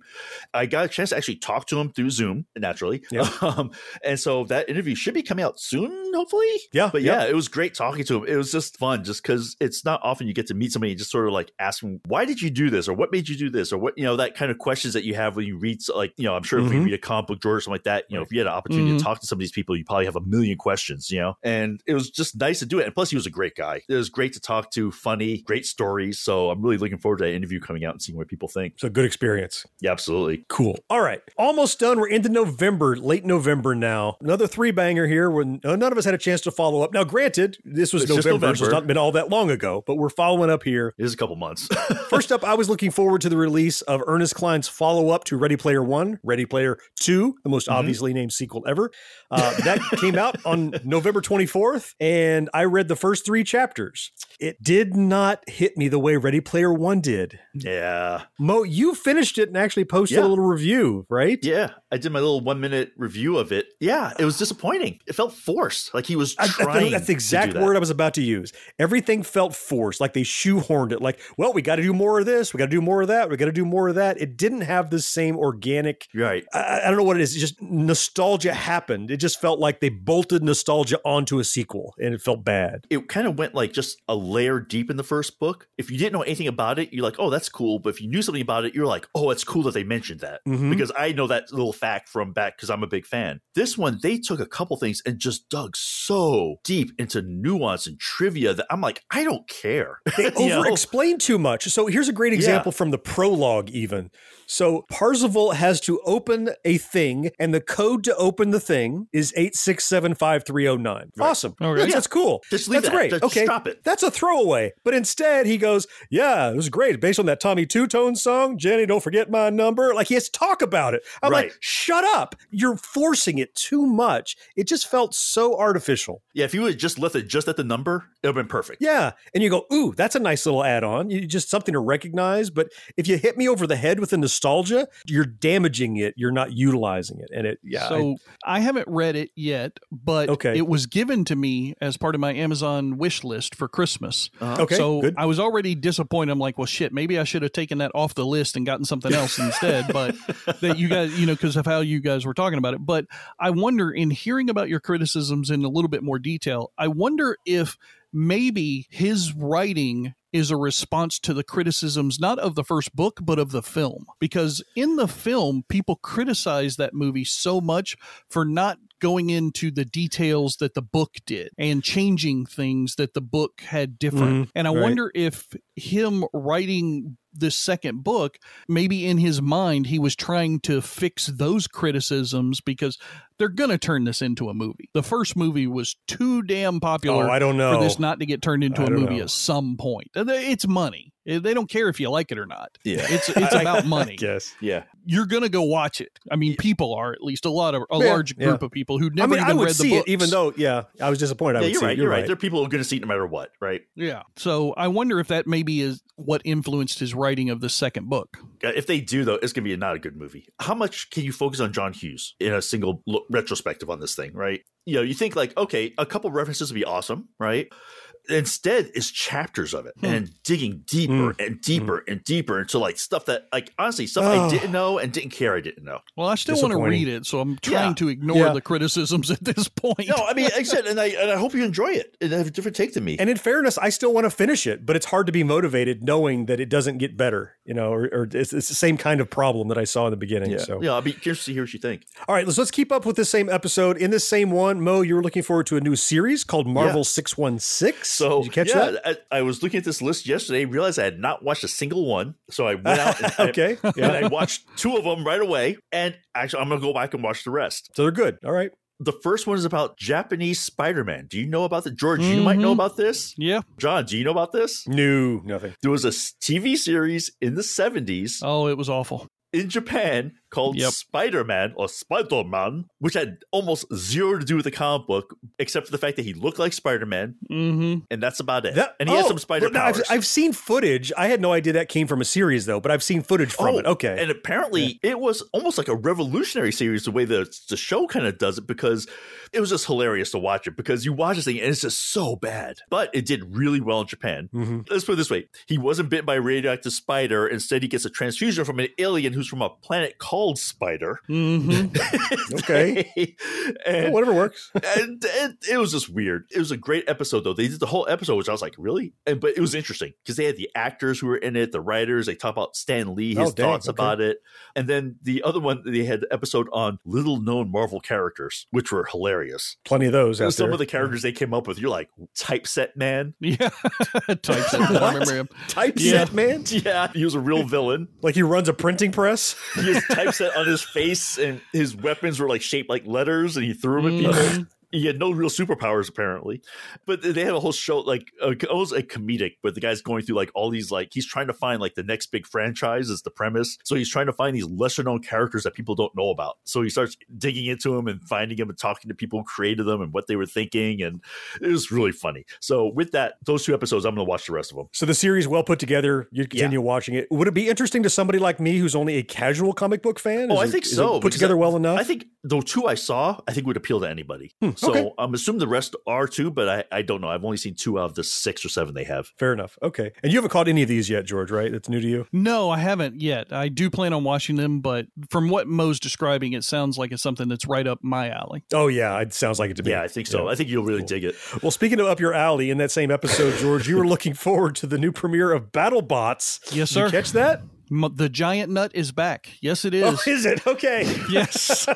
S4: I got a chance to actually talk to him through Zoom, naturally.
S2: Yeah. *laughs*
S4: Um, and so that interview should be coming out soon, hopefully.
S2: Yeah,
S4: But
S2: yeah.
S4: yeah, it was great talking to him. It was just fun just because it's not often you get to meet somebody and just sort of like ask them, why did you do this? Or what made you do this? Or what, you know, that kind of questions that you have when you read, like, you know, I'm sure if we
S2: Mhm.
S4: read a comic book, George, or something like that, you know, if you had an opportunity
S3: Mhm.
S4: to talk to somebody some of these people, you probably have a million questions, you know? And it was just nice to do it. And plus, he was a great guy. It was great to talk to, funny, great stories. So I'm really looking forward to that interview coming out and seeing what people think.
S2: So good experience.
S4: Yeah, absolutely.
S2: Cool. All right. Almost done. We're into November, late November now. Another three banger here when uh, none of us had a chance to follow up. Now, granted, this was
S4: It's
S2: November, so it's not been all that long ago, but we're following up here.
S4: It is a couple months. *laughs*
S2: First up, I was looking forward to the release of Ernest Cline's follow up to Ready Player One, Ready Player Two, the most
S4: Mm-hmm.
S2: obviously named sequel ever. Uh, that came out on November 24th, and I read the first three chapters. It did not hit me the way Ready Player One did.
S4: yeah.
S2: Mo, you finished it and actually posted
S4: Yeah.
S2: a little review, right?
S4: Yeah. I did my little one minute review of it. Yeah. It was disappointing. It felt forced. Like he was
S2: I- I-
S4: trying.
S2: that's the exact
S4: that.
S2: word I was about to use. Everything felt forced, like they shoehorned it. Like, well, we got to do more of this, we got to do more of that, we got to do more of that. It didn't have the same organic.
S4: Right.
S2: I, I don't know what it is. It's just nostalgia happened. It just felt like they bolted nostalgia onto a sequel, and it felt bad.
S4: it kind of went like just a layer deep in the first book. If you didn't know anything about it, you're like, oh, that's cool. But if you knew something about it, you're like, oh, it's cool that they mentioned that.
S2: Mhm.
S4: Because I know that little fact from back because I'm a big fan. This one, they took a couple things and just dug so deep into nuance and trivia that I'm like, I don't care.
S2: They *laughs* over explain too much. So here's a great example from the prologue, even. So Parzival has to open a thing, and the code to open the thing is 8675309. Awesome.
S3: Okay.
S2: That's, that's cool.
S4: Just leave
S2: that's
S4: that.
S2: great.
S4: Just
S2: okay.
S4: stop it.
S2: That's a throwaway. But instead, he goes, Yeah, it was great. Based on that Tommy Tutone song, Jenny, don't forget my number. Like he has to talk about it. I'm
S4: Right.
S2: like, Shut up. You're forcing it too much. It just felt so artificial.
S4: yeah, if you would have just left it just at the number, it would have been perfect.
S2: Yeah. And you go, ooh, that's a nice little add on. You just something to recognize. But if you hit me over the head with the nostalgia, you're damaging it. You're not utilizing it. And it, yeah.
S3: So I, haven't read it yet, but
S2: Okay.
S3: it was given to me as part of my Amazon wish list for Christmas.
S4: Uh-huh.
S2: Okay,
S3: So
S2: good.
S3: I was already disappointed. I'm like, well, shit, maybe I should have taken that off the list and gotten something else instead. *laughs* But that you guys, you know, because of how you guys were talking about it. But I wonder, in hearing about your criticisms in a little bit more detail, I wonder if maybe his writing is a response to the criticisms not of the first book but of the film. Because in the film people criticize that movie so much for not going into the details that the book did and changing things that the book had different.
S2: Mhm,
S3: and i
S2: right.
S3: wonder if him writing this second book maybe in his mind he was trying to fix those criticisms because they're going to turn this into a movie the first movie was too damn popular
S2: Oh, I don't know.
S3: for this not to get turned into
S2: I
S3: a movie
S2: know.
S3: at some point. It's money. Eh, They don't care if you like it or not.
S4: Yeah.
S3: It's *laughs* it's about money.
S2: Yes,
S4: Yeah.
S3: You're gonna go watch it. I mean, people are at least a lot of a
S2: Yeah,
S3: large
S2: yeah.
S3: group of people who
S2: I
S3: never
S2: mean, I
S3: even
S2: would
S3: read the
S2: see
S3: books.
S2: it, even though, yeah, I was disappointed. I
S4: yeah,
S2: would
S4: you're
S2: see
S4: right.
S2: it.
S4: You're right. There are people who are going to see it no matter what, right?
S3: yeah. So I wonder if that maybe is what influenced his writing of the second book.
S4: If they do, though, it's going to be not a good movie. How much can you focus on John Hughes in a single look, retrospective on this thing, right? You know, you think like, okay, a couple references would be awesome, right? Instead, it's chapters of it
S2: Hmm.
S4: and digging deeper and deeper and deeper into like stuff that, like, honestly, stuff I
S2: Oh.
S4: didn't know and didn't care I didn't know.
S3: Well, I still want to read it, so I'm trying
S4: Yeah.
S3: to ignore
S2: Yeah.
S3: the criticisms at this point.
S4: No, I mean, I said, *laughs* and I and I hope you enjoy it and have a different take than me.
S2: And in fairness, I still want to finish it, but it's hard to be motivated knowing that it doesn't get better, you know, or, or it's, it's the same kind of problem that I saw in the beginning.
S4: yeah,
S2: So,
S4: yeah, I'll be curious to hear what you think.
S2: all right, let's let's keep up with the same episode. In this same one, Mo, you were looking forward to a new series called Marvel Six One Six.
S4: So
S2: Did you catch
S4: yeah,
S2: that?
S4: I, I was looking at this list yesterday, realized I had not watched a single one. So I went out and, *laughs* I-
S2: Okay, *laughs*
S4: and. I watched two of them right away. And actually, I'm going to go back and watch the rest.
S2: So they're good. All right.
S4: The first one is about Japanese Spider-Man. Do you know about the George? You might know
S3: Mhm.
S4: about this.
S3: yeah.
S4: John, do you know about this?
S2: No, nothing.
S4: There was a TV series in the 70s
S3: Oh, it was awful.
S4: in Japan called
S3: Yep.
S4: Spider-Man or Spider-Man, which had almost zero to do with the comic book, except for the fact that he looked like Spider-Man,
S3: Mm-hmm.
S4: and that's about it.
S2: That-
S4: and he had
S2: oh,
S4: some spider
S2: but no, I've. I've seen footage. I had no idea that came from a series though, but I've seen footage from
S4: Oh,
S2: it. Okay.
S4: And apparently it was almost like a revolutionary series the way the, the show kind of does it because it was just hilarious to watch it because you watch this thing and it's just so bad. But it did really well in Japan.
S2: Mhm.
S4: Let's put it this way. He wasn't bitten by a radioactive spider. Instead, he gets a transfusion from an alien who's from a planet called called Spider.
S3: Mm-hmm.
S2: okay, *laughs*
S4: and,
S2: well, whatever works.
S4: and, and, it was just weird. It was a great episode though. They did the whole episode, which I was like, really? And, but it was interesting because they had the actors who were in it, the writers. They talk about Stan Lee, his
S2: Oh, dang,
S4: thoughts
S2: okay.
S4: about it, and then the other one they had an episode on little known Marvel characters, which were hilarious.
S2: Plenty of those out
S4: Some
S2: there.
S4: of the characters they came up with, you're like typeset man. *laughs*
S3: Yeah, typeset. I
S4: What?
S3: remember him.
S2: Typeset man, *laughs*
S4: Yeah, he was a real villain.
S2: like he runs a printing press.
S4: He typeset on his face, and his weapons were like shaped like letters, and he threw them at people.
S3: Mm.
S4: He had no real superpowers apparently, but they had a whole show like uh, almost a comedic. But the guy's going through like all these like he's trying to find like the next big franchise is the premise. So he's trying to find these lesser known characters that people don't know about. So he starts digging into them and finding them and talking to people who created them and what they were thinking, and it was really funny. So with that, those two episodes, I'm going to watch the rest of them.
S2: So the series well put together. You continue watching it. Would it be interesting to somebody like me who's only a casual comic book fan?
S4: Oh,
S2: Is
S4: I
S2: it-
S4: think
S2: it
S4: so.
S2: Put together
S4: I-
S2: well enough.
S4: I think the two I saw, I think would appeal to anybody. So
S2: okay.
S4: I'm assuming the rest are too, but I, I don't know. I've only seen two out of the six or seven they have.
S2: Fair enough. Okay. And you haven't caught any of these yet, George, right? That's new to you.
S3: No, I haven't yet. I do plan on watching them, but from what Mo's describing, it sounds like it's something that's right up my alley.
S2: Oh yeah, it sounds like it to me.
S4: Yeah, I think so.
S2: Yeah.
S4: I think you'll really dig it.
S2: Well, speaking of up your alley, in that same episode, George, you were *laughs* looking forward to the new premiere of BattleBots.
S3: Yes,
S2: Did
S3: sir.
S2: you catch that?
S3: The giant nut is back. Yes, it is.
S2: Oh, is it? Okay. *laughs*
S3: Yes.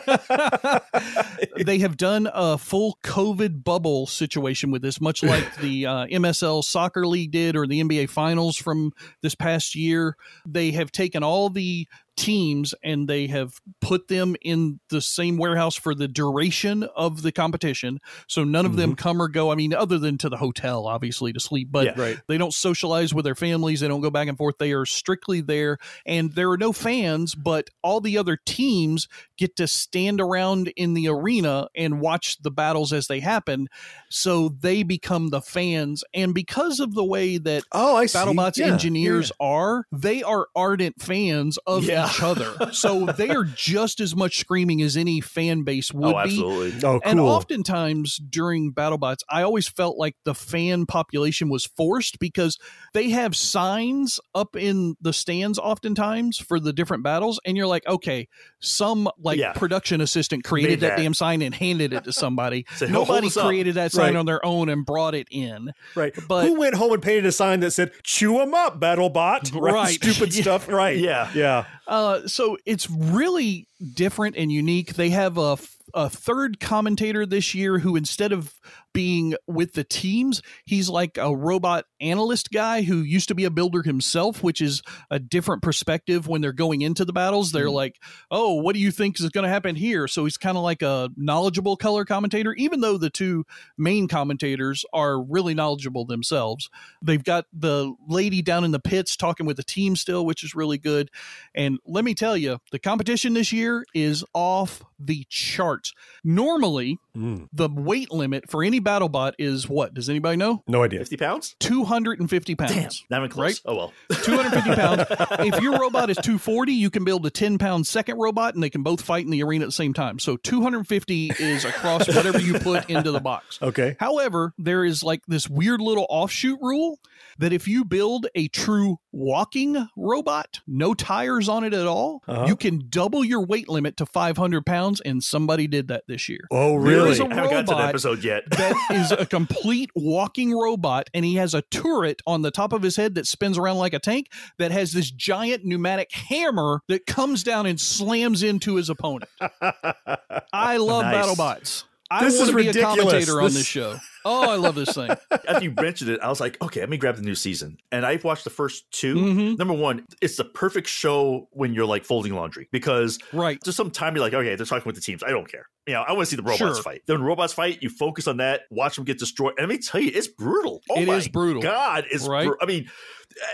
S3: *laughs* they have done a full COVID bubble situation with this, much like *laughs* the uh, MSL Soccer League did or the NBA Finals from this past year. They have taken all the teams and they have put them in the same warehouse for the duration of the competition. So none of them mm-hmm. come or go. I mean, other than to the hotel, obviously, to sleep, but
S2: Yeah, right.
S3: they don't socialize with their families. They don't go back and forth. They are strictly there. And there are no fans, but all the other teams get to stand around in the arena and watch the battles as they happen. So they become the fans. And because of the way that
S2: Oh, I.
S3: BattleBots
S2: Yeah,
S3: engineers are, they are ardent fans of
S4: Yeah.
S3: Each other. So they are just as much screaming as any fan base would
S4: oh,
S3: be.
S4: absolutely.
S2: Oh, cool.
S3: And oftentimes during BattleBots, I always felt like the fan population was forced because they have signs up in the stands oftentimes for the different battles, and you're like, okay, some like
S4: Yeah.
S3: production assistant created that.
S4: that.
S3: damn sign and handed it to somebody. *laughs*
S4: Said, "Hold
S3: Nobody
S4: this up."
S3: created that sign
S2: Right.
S3: on their own and brought it in.
S2: right.
S3: but-
S2: Who went home and painted a sign that said "Chew 'em up, BattleBot"? *laughs*
S3: Right.
S2: Stupid *laughs*
S3: Yeah.
S2: stuff. Right.
S4: Yeah.
S2: Yeah.
S3: Uh, so it's really different and unique. They have a, a third commentator this year who, instead of being with the teams, he's like a robot analyst guy who used to be a builder himself, which is a different perspective when they're going into the battles. They're mm-hmm. like, oh, what do you think is going to happen here? So he's kind of like a knowledgeable color commentator, even though the two main commentators are really knowledgeable themselves. They've got the lady down in the pits talking with the team still, which is really good. And let me tell you, the competition this year is off the charts. Normally,
S2: Mm.
S3: the weight limit for any BattleBot is what? Does anybody know?
S2: No idea.
S4: 50 pounds?
S3: 250 pounds.
S4: Damn. Not even close.
S3: Right?
S4: Oh, well. *laughs*
S3: 250 pounds. *laughs* if your robot is 240, you can build a 10 pound second robot and they can both fight in the arena at the same time. So 250 is across *laughs* whatever you put into the box.
S2: Okay.
S3: However, there is like this weird little offshoot rule that if you build a true walking robot, no tires on it at all,
S2: Uh-huh.
S3: you can double your weight limit to 500 pounds. And somebody did that this year.
S2: Oh, really?
S3: a
S4: I haven't got to that episode yet.
S3: that *laughs* is a complete walking robot, and he has a turret on the top of his head that spins around like a tank that has this giant pneumatic hammer that comes down and slams into his opponent. *laughs* I love
S4: Nice.
S3: BattleBots. I
S2: This
S3: want
S2: is
S3: to be a
S2: ridiculous.
S3: commentator on
S2: This-
S3: this show. Oh, I love this thing. *laughs*
S4: After you mentioned it, I was like, okay, let me grab the new season. And I've watched the first 2
S3: Mhm.
S4: Number one, it's the perfect show when you're like folding laundry because
S3: Right.
S4: there's some time you're like, okay, they're talking with the teams. I don't care. You know, I want to see the robots
S3: Sure.
S4: fight. Then when robots fight, you focus on that, watch them get destroyed. And let me tell you, it's brutal. Oh
S3: It
S4: my
S3: is brutal.
S4: God, it's
S3: Right.
S4: bru- I mean,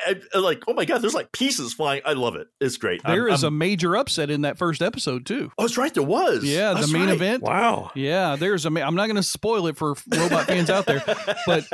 S4: I, I- like, oh my God, there's like pieces flying. I love it. It's great.
S3: There
S4: I'm-
S3: is
S4: I'm-
S3: a major upset in that first episode too.
S4: Oh, that's right. There was.
S3: Yeah, the main
S4: right.
S3: event.
S2: Wow.
S3: Yeah, there's a. Ma- I'm not going to spoil it for robot *laughs* fans out there, but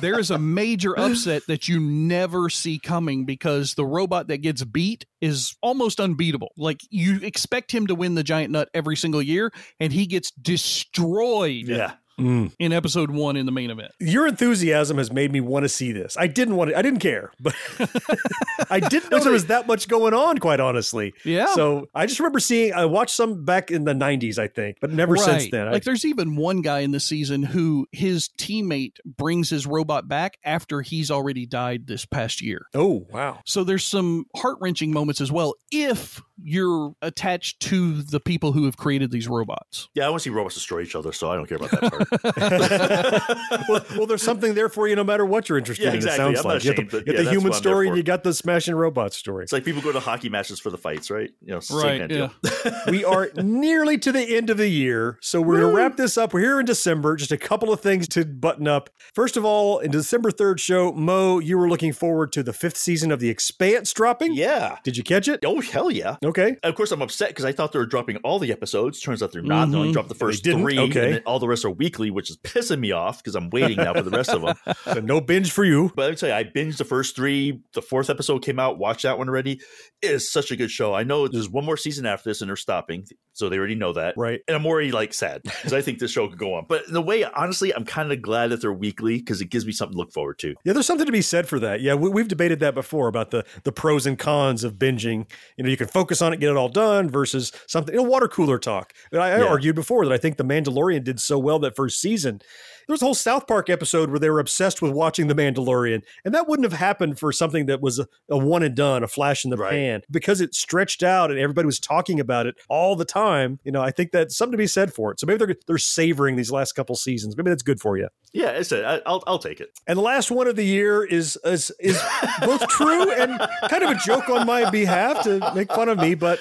S3: there is a major upset that you never see coming because the robot that gets beat is almost unbeatable. Like you expect him to win the giant nut every single year, and he gets destroyed.
S4: Yeah.
S2: Mm.
S3: in episode one in the main event.
S2: Your enthusiasm has made me want to see this. I didn't want to, I didn't care, but *laughs* I didn't know there was that much going on, quite honestly.
S3: Yeah.
S2: So I just remember seeing, I watched some back in the 90s, I think, but never since
S3: Right.
S2: then. I-
S3: Like there's even one guy in the season who his teammate brings his robot back after he's already died this past year.
S2: oh, wow.
S3: So there's some heart wrenching moments as well if you're attached to the people who have created these robots.
S4: Yeah, I want to see robots destroy each other, so I don't care about that part.
S2: Well, *laughs* well, there's something there for you no matter what you're interested
S4: Yeah,
S2: in.
S4: exactly.
S2: It sounds
S4: I'm not
S2: like you got the,
S4: but
S2: you got
S4: yeah,
S2: the human
S4: what I'm there
S2: story and you got the smashing robot story.
S4: it's like people go to hockey matches for the fights, right? You know,
S3: Right,
S4: kind of deal. *laughs*
S2: we are nearly to the end of the year, so we're going to wrap this up. We're here in December. Just a couple of things to button up. First of all, in December 3rd show, Mo, you were looking forward to the fifth season of The Expanse dropping.
S4: Yeah.
S2: Did you catch it?
S4: Oh hell yeah!
S2: Okay.
S4: Of course, I'm upset because I thought they were dropping all the episodes. Turns out they're not. They only
S2: Mhm.
S4: dropped the first three,
S2: Okay.
S4: and all the rest are weekly, which is pissing me off because I'm waiting now for the rest of *laughs* them.
S2: So no binge for you.
S4: But let me tell you, I binged the first three. The fourth episode came out. Watched that one already. It is such a good show. I know there's one more season after this, and they're stopping, so they already know that.
S2: Right.
S4: And I'm already like sad because I think this show could go on. But in a way, honestly, I'm kind of glad that they're weekly because it gives me something to look forward to.
S2: Yeah, there's something to be said for that. Yeah, we, we've debated that before about the the pros and cons of binging. You know, you can focus on it, get it all done, versus something. You know, water cooler talk. I, I
S4: Yeah.
S2: argued before that I think The Mandalorian did so well that first season. There was a whole South Park episode where they were obsessed with watching The Mandalorian, and that wouldn't have happened for something that was a, a one and done, a flash in the pan, because it stretched out and everybody was talking about it all the time. You know, I think that's something to be said for it. So maybe they're they're savoring these last couple seasons. Maybe that's good for you.
S4: Yeah, it's a, I, I'll I'll take it.
S2: And the last one of the year is is, is both true and kind of a joke on my behalf to make fun of me, but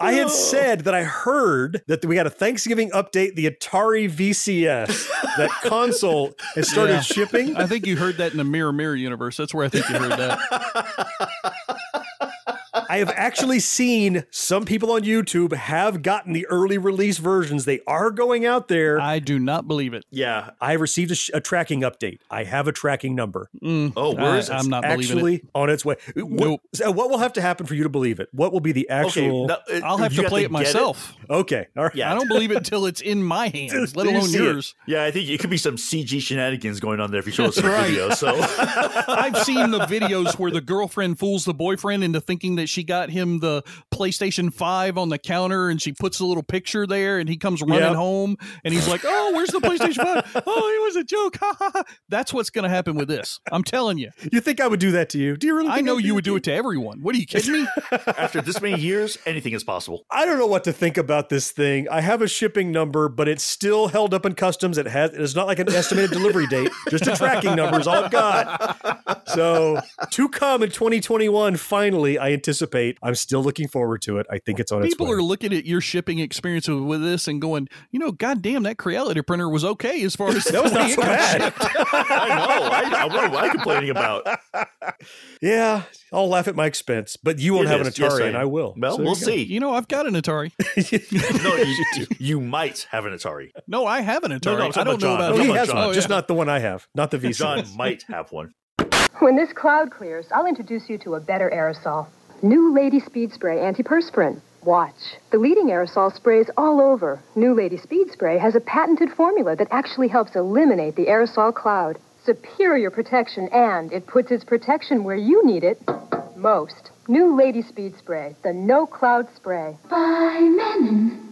S2: I had said that I heard that we got a Thanksgiving update, the Atari VCS, that *laughs* console has started
S3: Yeah.
S2: shipping.
S3: I think you heard that in the Mirror Mirror universe. That's where I think you heard that. *laughs*
S2: I have actually seen some people on YouTube have gotten the early release versions. They are going out there.
S3: I do not believe it.
S4: Yeah.
S2: I received a, sh- a tracking update. I have a tracking number.
S3: Mm,
S4: Oh, where
S3: I,
S4: is it?
S3: I'm not believing
S2: actually
S3: it.
S2: on its way. What,
S3: Nope.
S2: so what will have to happen for you to believe it? What will be the actual?
S4: no, uh,
S3: I'll have to play it
S4: get
S3: myself.
S2: Okay, all right.
S4: Yeah.
S3: I don't believe it until it's in my *laughs* hands, let
S2: Till you
S3: alone
S2: it.
S3: yours.
S4: Yeah, I think it could be some CG shenanigans going on there if you show us *laughs* the
S3: Right.
S4: video. So *laughs*
S3: I've seen the videos where the girlfriend fools the boyfriend into thinking that she got him the PlayStation 5 on the counter and she puts a little picture there and he comes running
S2: Yep.
S3: home and he's like, Oh, where's the PlayStation 5? Oh, it was a joke. *laughs* Ha, ha, ha. That's what's going to happen with this. I'm telling you.
S2: You think I would do that to you? Do you really?
S3: I know
S2: I'd
S3: you would do it to everyone. What are you kidding me? *laughs*
S4: after this many years, anything is possible.
S2: I don't know what to think about this thing. I have a shipping number, but it's still held up in customs. It has. It's not like an estimated delivery date. Just a tracking number is all I've got. So to come in 2021. Finally, I anticipate. I'm still looking forward to it. I think it's on
S3: People
S2: its way.
S3: are looking at your shipping experience with this and going, you know, goddamn, that Creality printer was okay as far as *laughs*
S2: that was not *laughs* so bad. *laughs*
S4: I know. I, I, what am I complaining about?
S2: Yeah, I'll laugh at my expense, but you won't
S4: It
S2: have an
S4: is. Yes,
S2: Atari,
S4: I
S2: and. I will.
S4: Well,
S2: So
S4: we'll
S2: you
S4: see.
S3: You know, I've got an Atari.
S4: no, you, you might have an Atari.
S3: No, I have an Atari.
S4: No, no, I'm
S3: I
S4: talking
S3: don't know
S4: about
S3: about
S2: go. Oh, he has
S4: John.
S2: one,
S3: Oh,
S2: just
S3: yeah.
S2: not the one I have, not the VC.
S4: John might have one.
S8: When this cloud clears, I'll introduce you to a better aerosol. New Lady Speed Spray Antiperspirant. Watch. The leading aerosol sprays all over. New Lady Speed Spray has a patented formula that actually helps eliminate the aerosol cloud. Superior protection, and it puts its protection where you need it most. New Lady Speed Spray, the no cloud spray.
S10: By Mennen.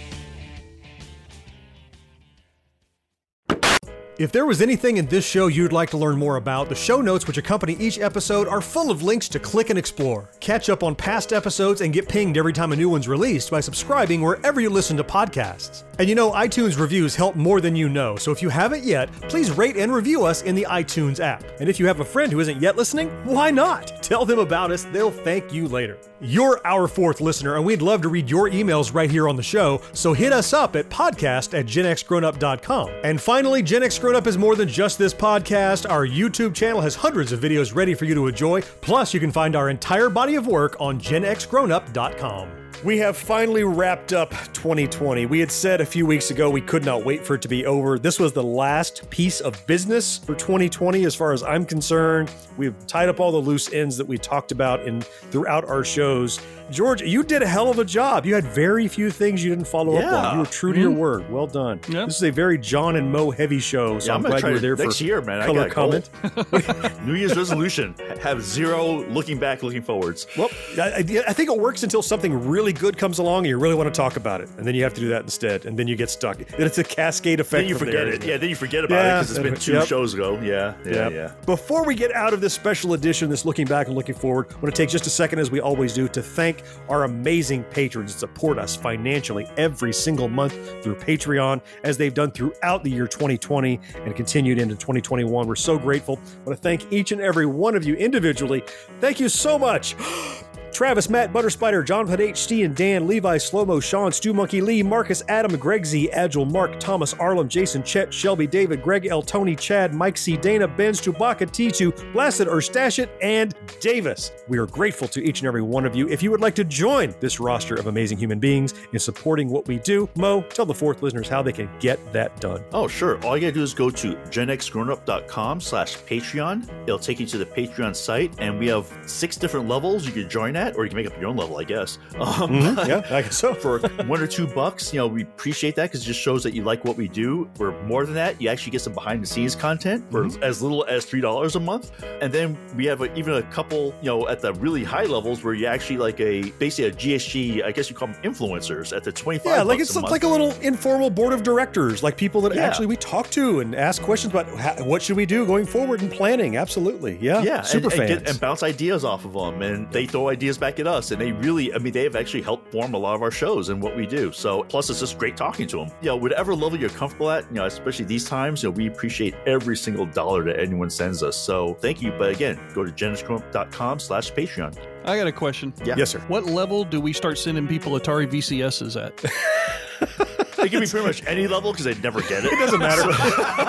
S2: If there was anything in this show you'd like to learn more about, the show notes which accompany each episode are full of links to click and explore. Catch up on past episodes and get pinged every time a new one's released by subscribing wherever you listen to podcasts. And you know, iTunes reviews help more than you know, so if you haven't yet, please rate and review us in the iTunes app. And if you have a friend who isn't yet listening, why not? Tell them about us, they'll thank you later. You're our fourth listener, and we'd love to read your emails right here on the show, so hit us up at podcast at genxgrownup.com. And finally, Gen X Grown Up is more than just this podcast. Our YouTube channel has hundreds of videos ready for you to enjoy, plus, you can find our entire body of work on genxgrownup.com. We have finally wrapped up 2020. We had said a few weeks ago we could not wait for it to be over. This was the last piece of business for 2020 as far as I'm concerned. We've tied up all the loose ends that we talked about in throughout our shows. George, you did a hell of a job. You had very few things you didn't follow up on. You were true to your
S4: Mhm.
S2: word. Well done. This is a very John and Mo heavy show, so
S4: Yeah,
S2: I'm,
S4: I'm
S2: glad you were there
S4: next
S2: for
S4: year, man. I
S2: color
S4: got a
S2: comment. *laughs* *laughs*
S4: New Year's resolution: have zero looking back, looking forwards.
S2: Well, I, I- think it works until something really good comes along and you really want to talk about it, and then you have to do that instead, and then you get stuck. And it's a cascade effect.
S4: Then you forget
S2: there,
S4: it. Yeah, then you forget about it because it's been two
S2: Yep.
S4: shows ago. Yeah, yeah,
S2: Yep.
S4: yeah.
S2: Before we get out of this special edition, this looking back and looking forward, I want to take just a second, as we always do, to thank our amazing patrons support us financially every single month through Patreon, as they've done throughout the year 2020 and continued into 2021. We're so grateful. I want to thank each and every one of you individually. Thank you so much. *gasps* Travis, Matt, Butterspider, Jonathan HT, and Dan, Levi, Slowmo, Sean, Stu Monkey, Lee, Marcus, Adam, Greg Z, Agile, Mark, Thomas, Arlen, Jason, Chet, Shelby, David, Greg L, Tony, Chad, Mike C, Dana, Benz, Chewbacca, T2, Blasted, Erstashit, and Davis. We are grateful to each and every one of you. If you would like to join this roster of amazing human beings in supporting what we do, Mo, tell the fourth listeners how they can get that done.
S4: Oh, sure. All you gotta do is go to genxgrownup.com slash Patreon. It'll take you to the Patreon site, and we have six different levels you can join at, or you can make up your own level, I guess. *laughs* Um,
S2: Mhm, yeah, I guess so.
S4: for one or two bucks, you know, we appreciate that because it just shows that you like what we do. For more than that, you actually get some behind the scenes content for
S2: Mm-hmm.
S4: as little as three dollars a month. And then we have a, even a couple, you know, at the really high levels where you actually like a basically a GSG, I guess you call them influencers at the twenty five.
S2: Yeah, like it's like a little informal board of directors, like people that
S4: Yeah.
S2: actually we talk to and ask questions about how, what should we do going forward and planning. Absolutely, yeah,
S4: yeah,
S2: super
S4: and, and, get, and bounce ideas off of them, and they throw ideas back at us, and they really, I mean, they have actually helped form a lot of our shows and what we do. So, plus, it's just great talking to them. You know, whatever level you're comfortable at, you know, especially these times, you know, we appreciate every single dollar that anyone sends us. So, thank you. But again, go to genescom.com slash Patreon.
S3: I got a question.
S4: Yeah. Yes, sir.
S3: What level do we start sending people Atari VCSs at? *laughs*
S4: It can be pretty much any level because they never get it.
S2: It doesn't matter. *laughs*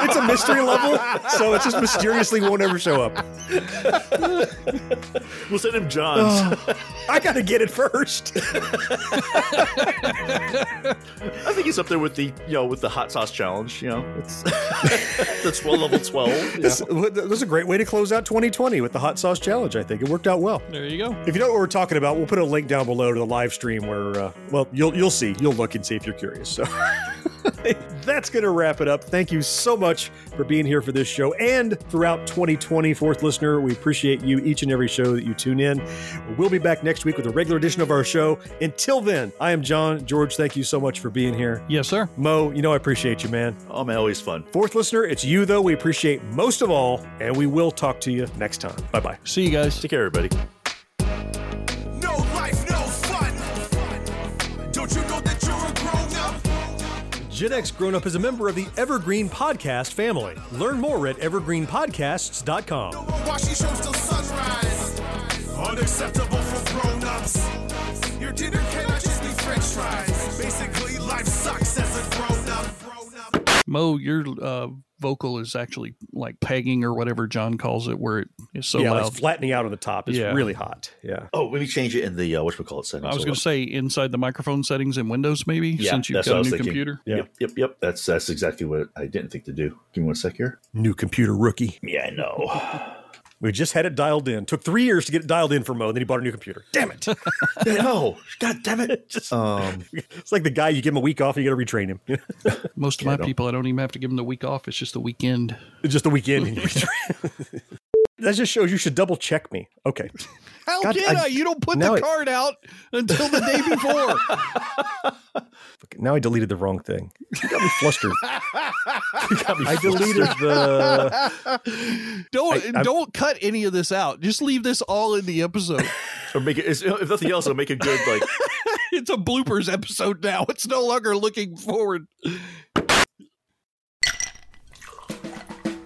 S2: it's a mystery level, so it just mysteriously won't ever show up.
S4: we'll send him John's.
S2: I got to get it first. *laughs*
S4: I think he's up there with the, you know, with the hot sauce challenge. You know, it's *laughs* that's well level twelve. Yeah.
S2: This, this is a great way to close out 2020 with the hot sauce challenge. I think it worked out well.
S3: There you go.
S2: If you know what we're talking about, we'll put a link down below to the live stream where, uh, well, you'll you'll see, you'll look and see if you're curious. So *laughs* that's going to wrap it up. Thank you so much for being here for this show and throughout 2020, fourth listener. We appreciate you each and every show that you tune in. We'll be back next week with a regular edition of our show. Until then, I am John. George, thank you so much for being here.
S3: Yes, sir.
S2: Mo, you know I appreciate you, man.
S4: Oh man, always fun.
S2: Fourth listener, it's you though. We appreciate most of all, and we will talk to you next time. Bye bye.
S3: See you guys.
S4: Take care, everybody.
S2: Gen X Grown Up is a member of the Evergreen Podcast family. Learn more at evergreenpodcasts.com.
S14: Watching shows till sunrise. Unacceptable for grown ups. Your dinner cannot just be french fries. Basically, life sucks as a grown up.
S3: Mo, your uh, vocal is actually like pegging or whatever John calls it, where it is so
S2: yeah,
S3: loud.
S2: like flattening out on the top. It's
S3: Yeah.
S2: really hot. Yeah.
S4: Oh, let me change it in the uh, whatchamacallit settings.
S3: I was going to say inside the microphone settings in Windows, maybe
S4: Yeah,
S3: since you've got
S4: what I
S3: a
S4: was
S3: new
S4: thinking.
S3: computer.
S4: Yep, yep, yep. That's that's exactly what I didn't think to do. Give me one sec here.
S2: New computer rookie.
S4: Yeah, I know.
S2: We just had it dialed in. Took three years to get it dialed in for Mo, and then he bought a new computer. Damn it. *laughs*
S4: no. God damn it. *laughs*
S2: Just,
S4: Um,
S2: it's like the guy you give him a week off, and you got to retrain him. *laughs*
S3: Most of
S2: Yeah,
S3: my
S2: don't-
S3: people, I don't even have to give them the week off. It's just the weekend.
S2: It's just the weekend. And you retrain. that just shows you should double check me. Okay. *laughs*
S3: How
S2: God,
S3: can I,
S2: I-
S3: You don't put the
S2: I-
S3: card out until the day before. *laughs* *laughs*
S2: Now I deleted the wrong thing. You got me flustered. Got me I deleted the.
S3: don't
S2: I- I'm-
S3: don't cut any of this out. Just leave this all in the episode.
S4: Or make it, if nothing else, it'll make a good like.
S3: it's a bloopers episode now. It's no longer looking forward.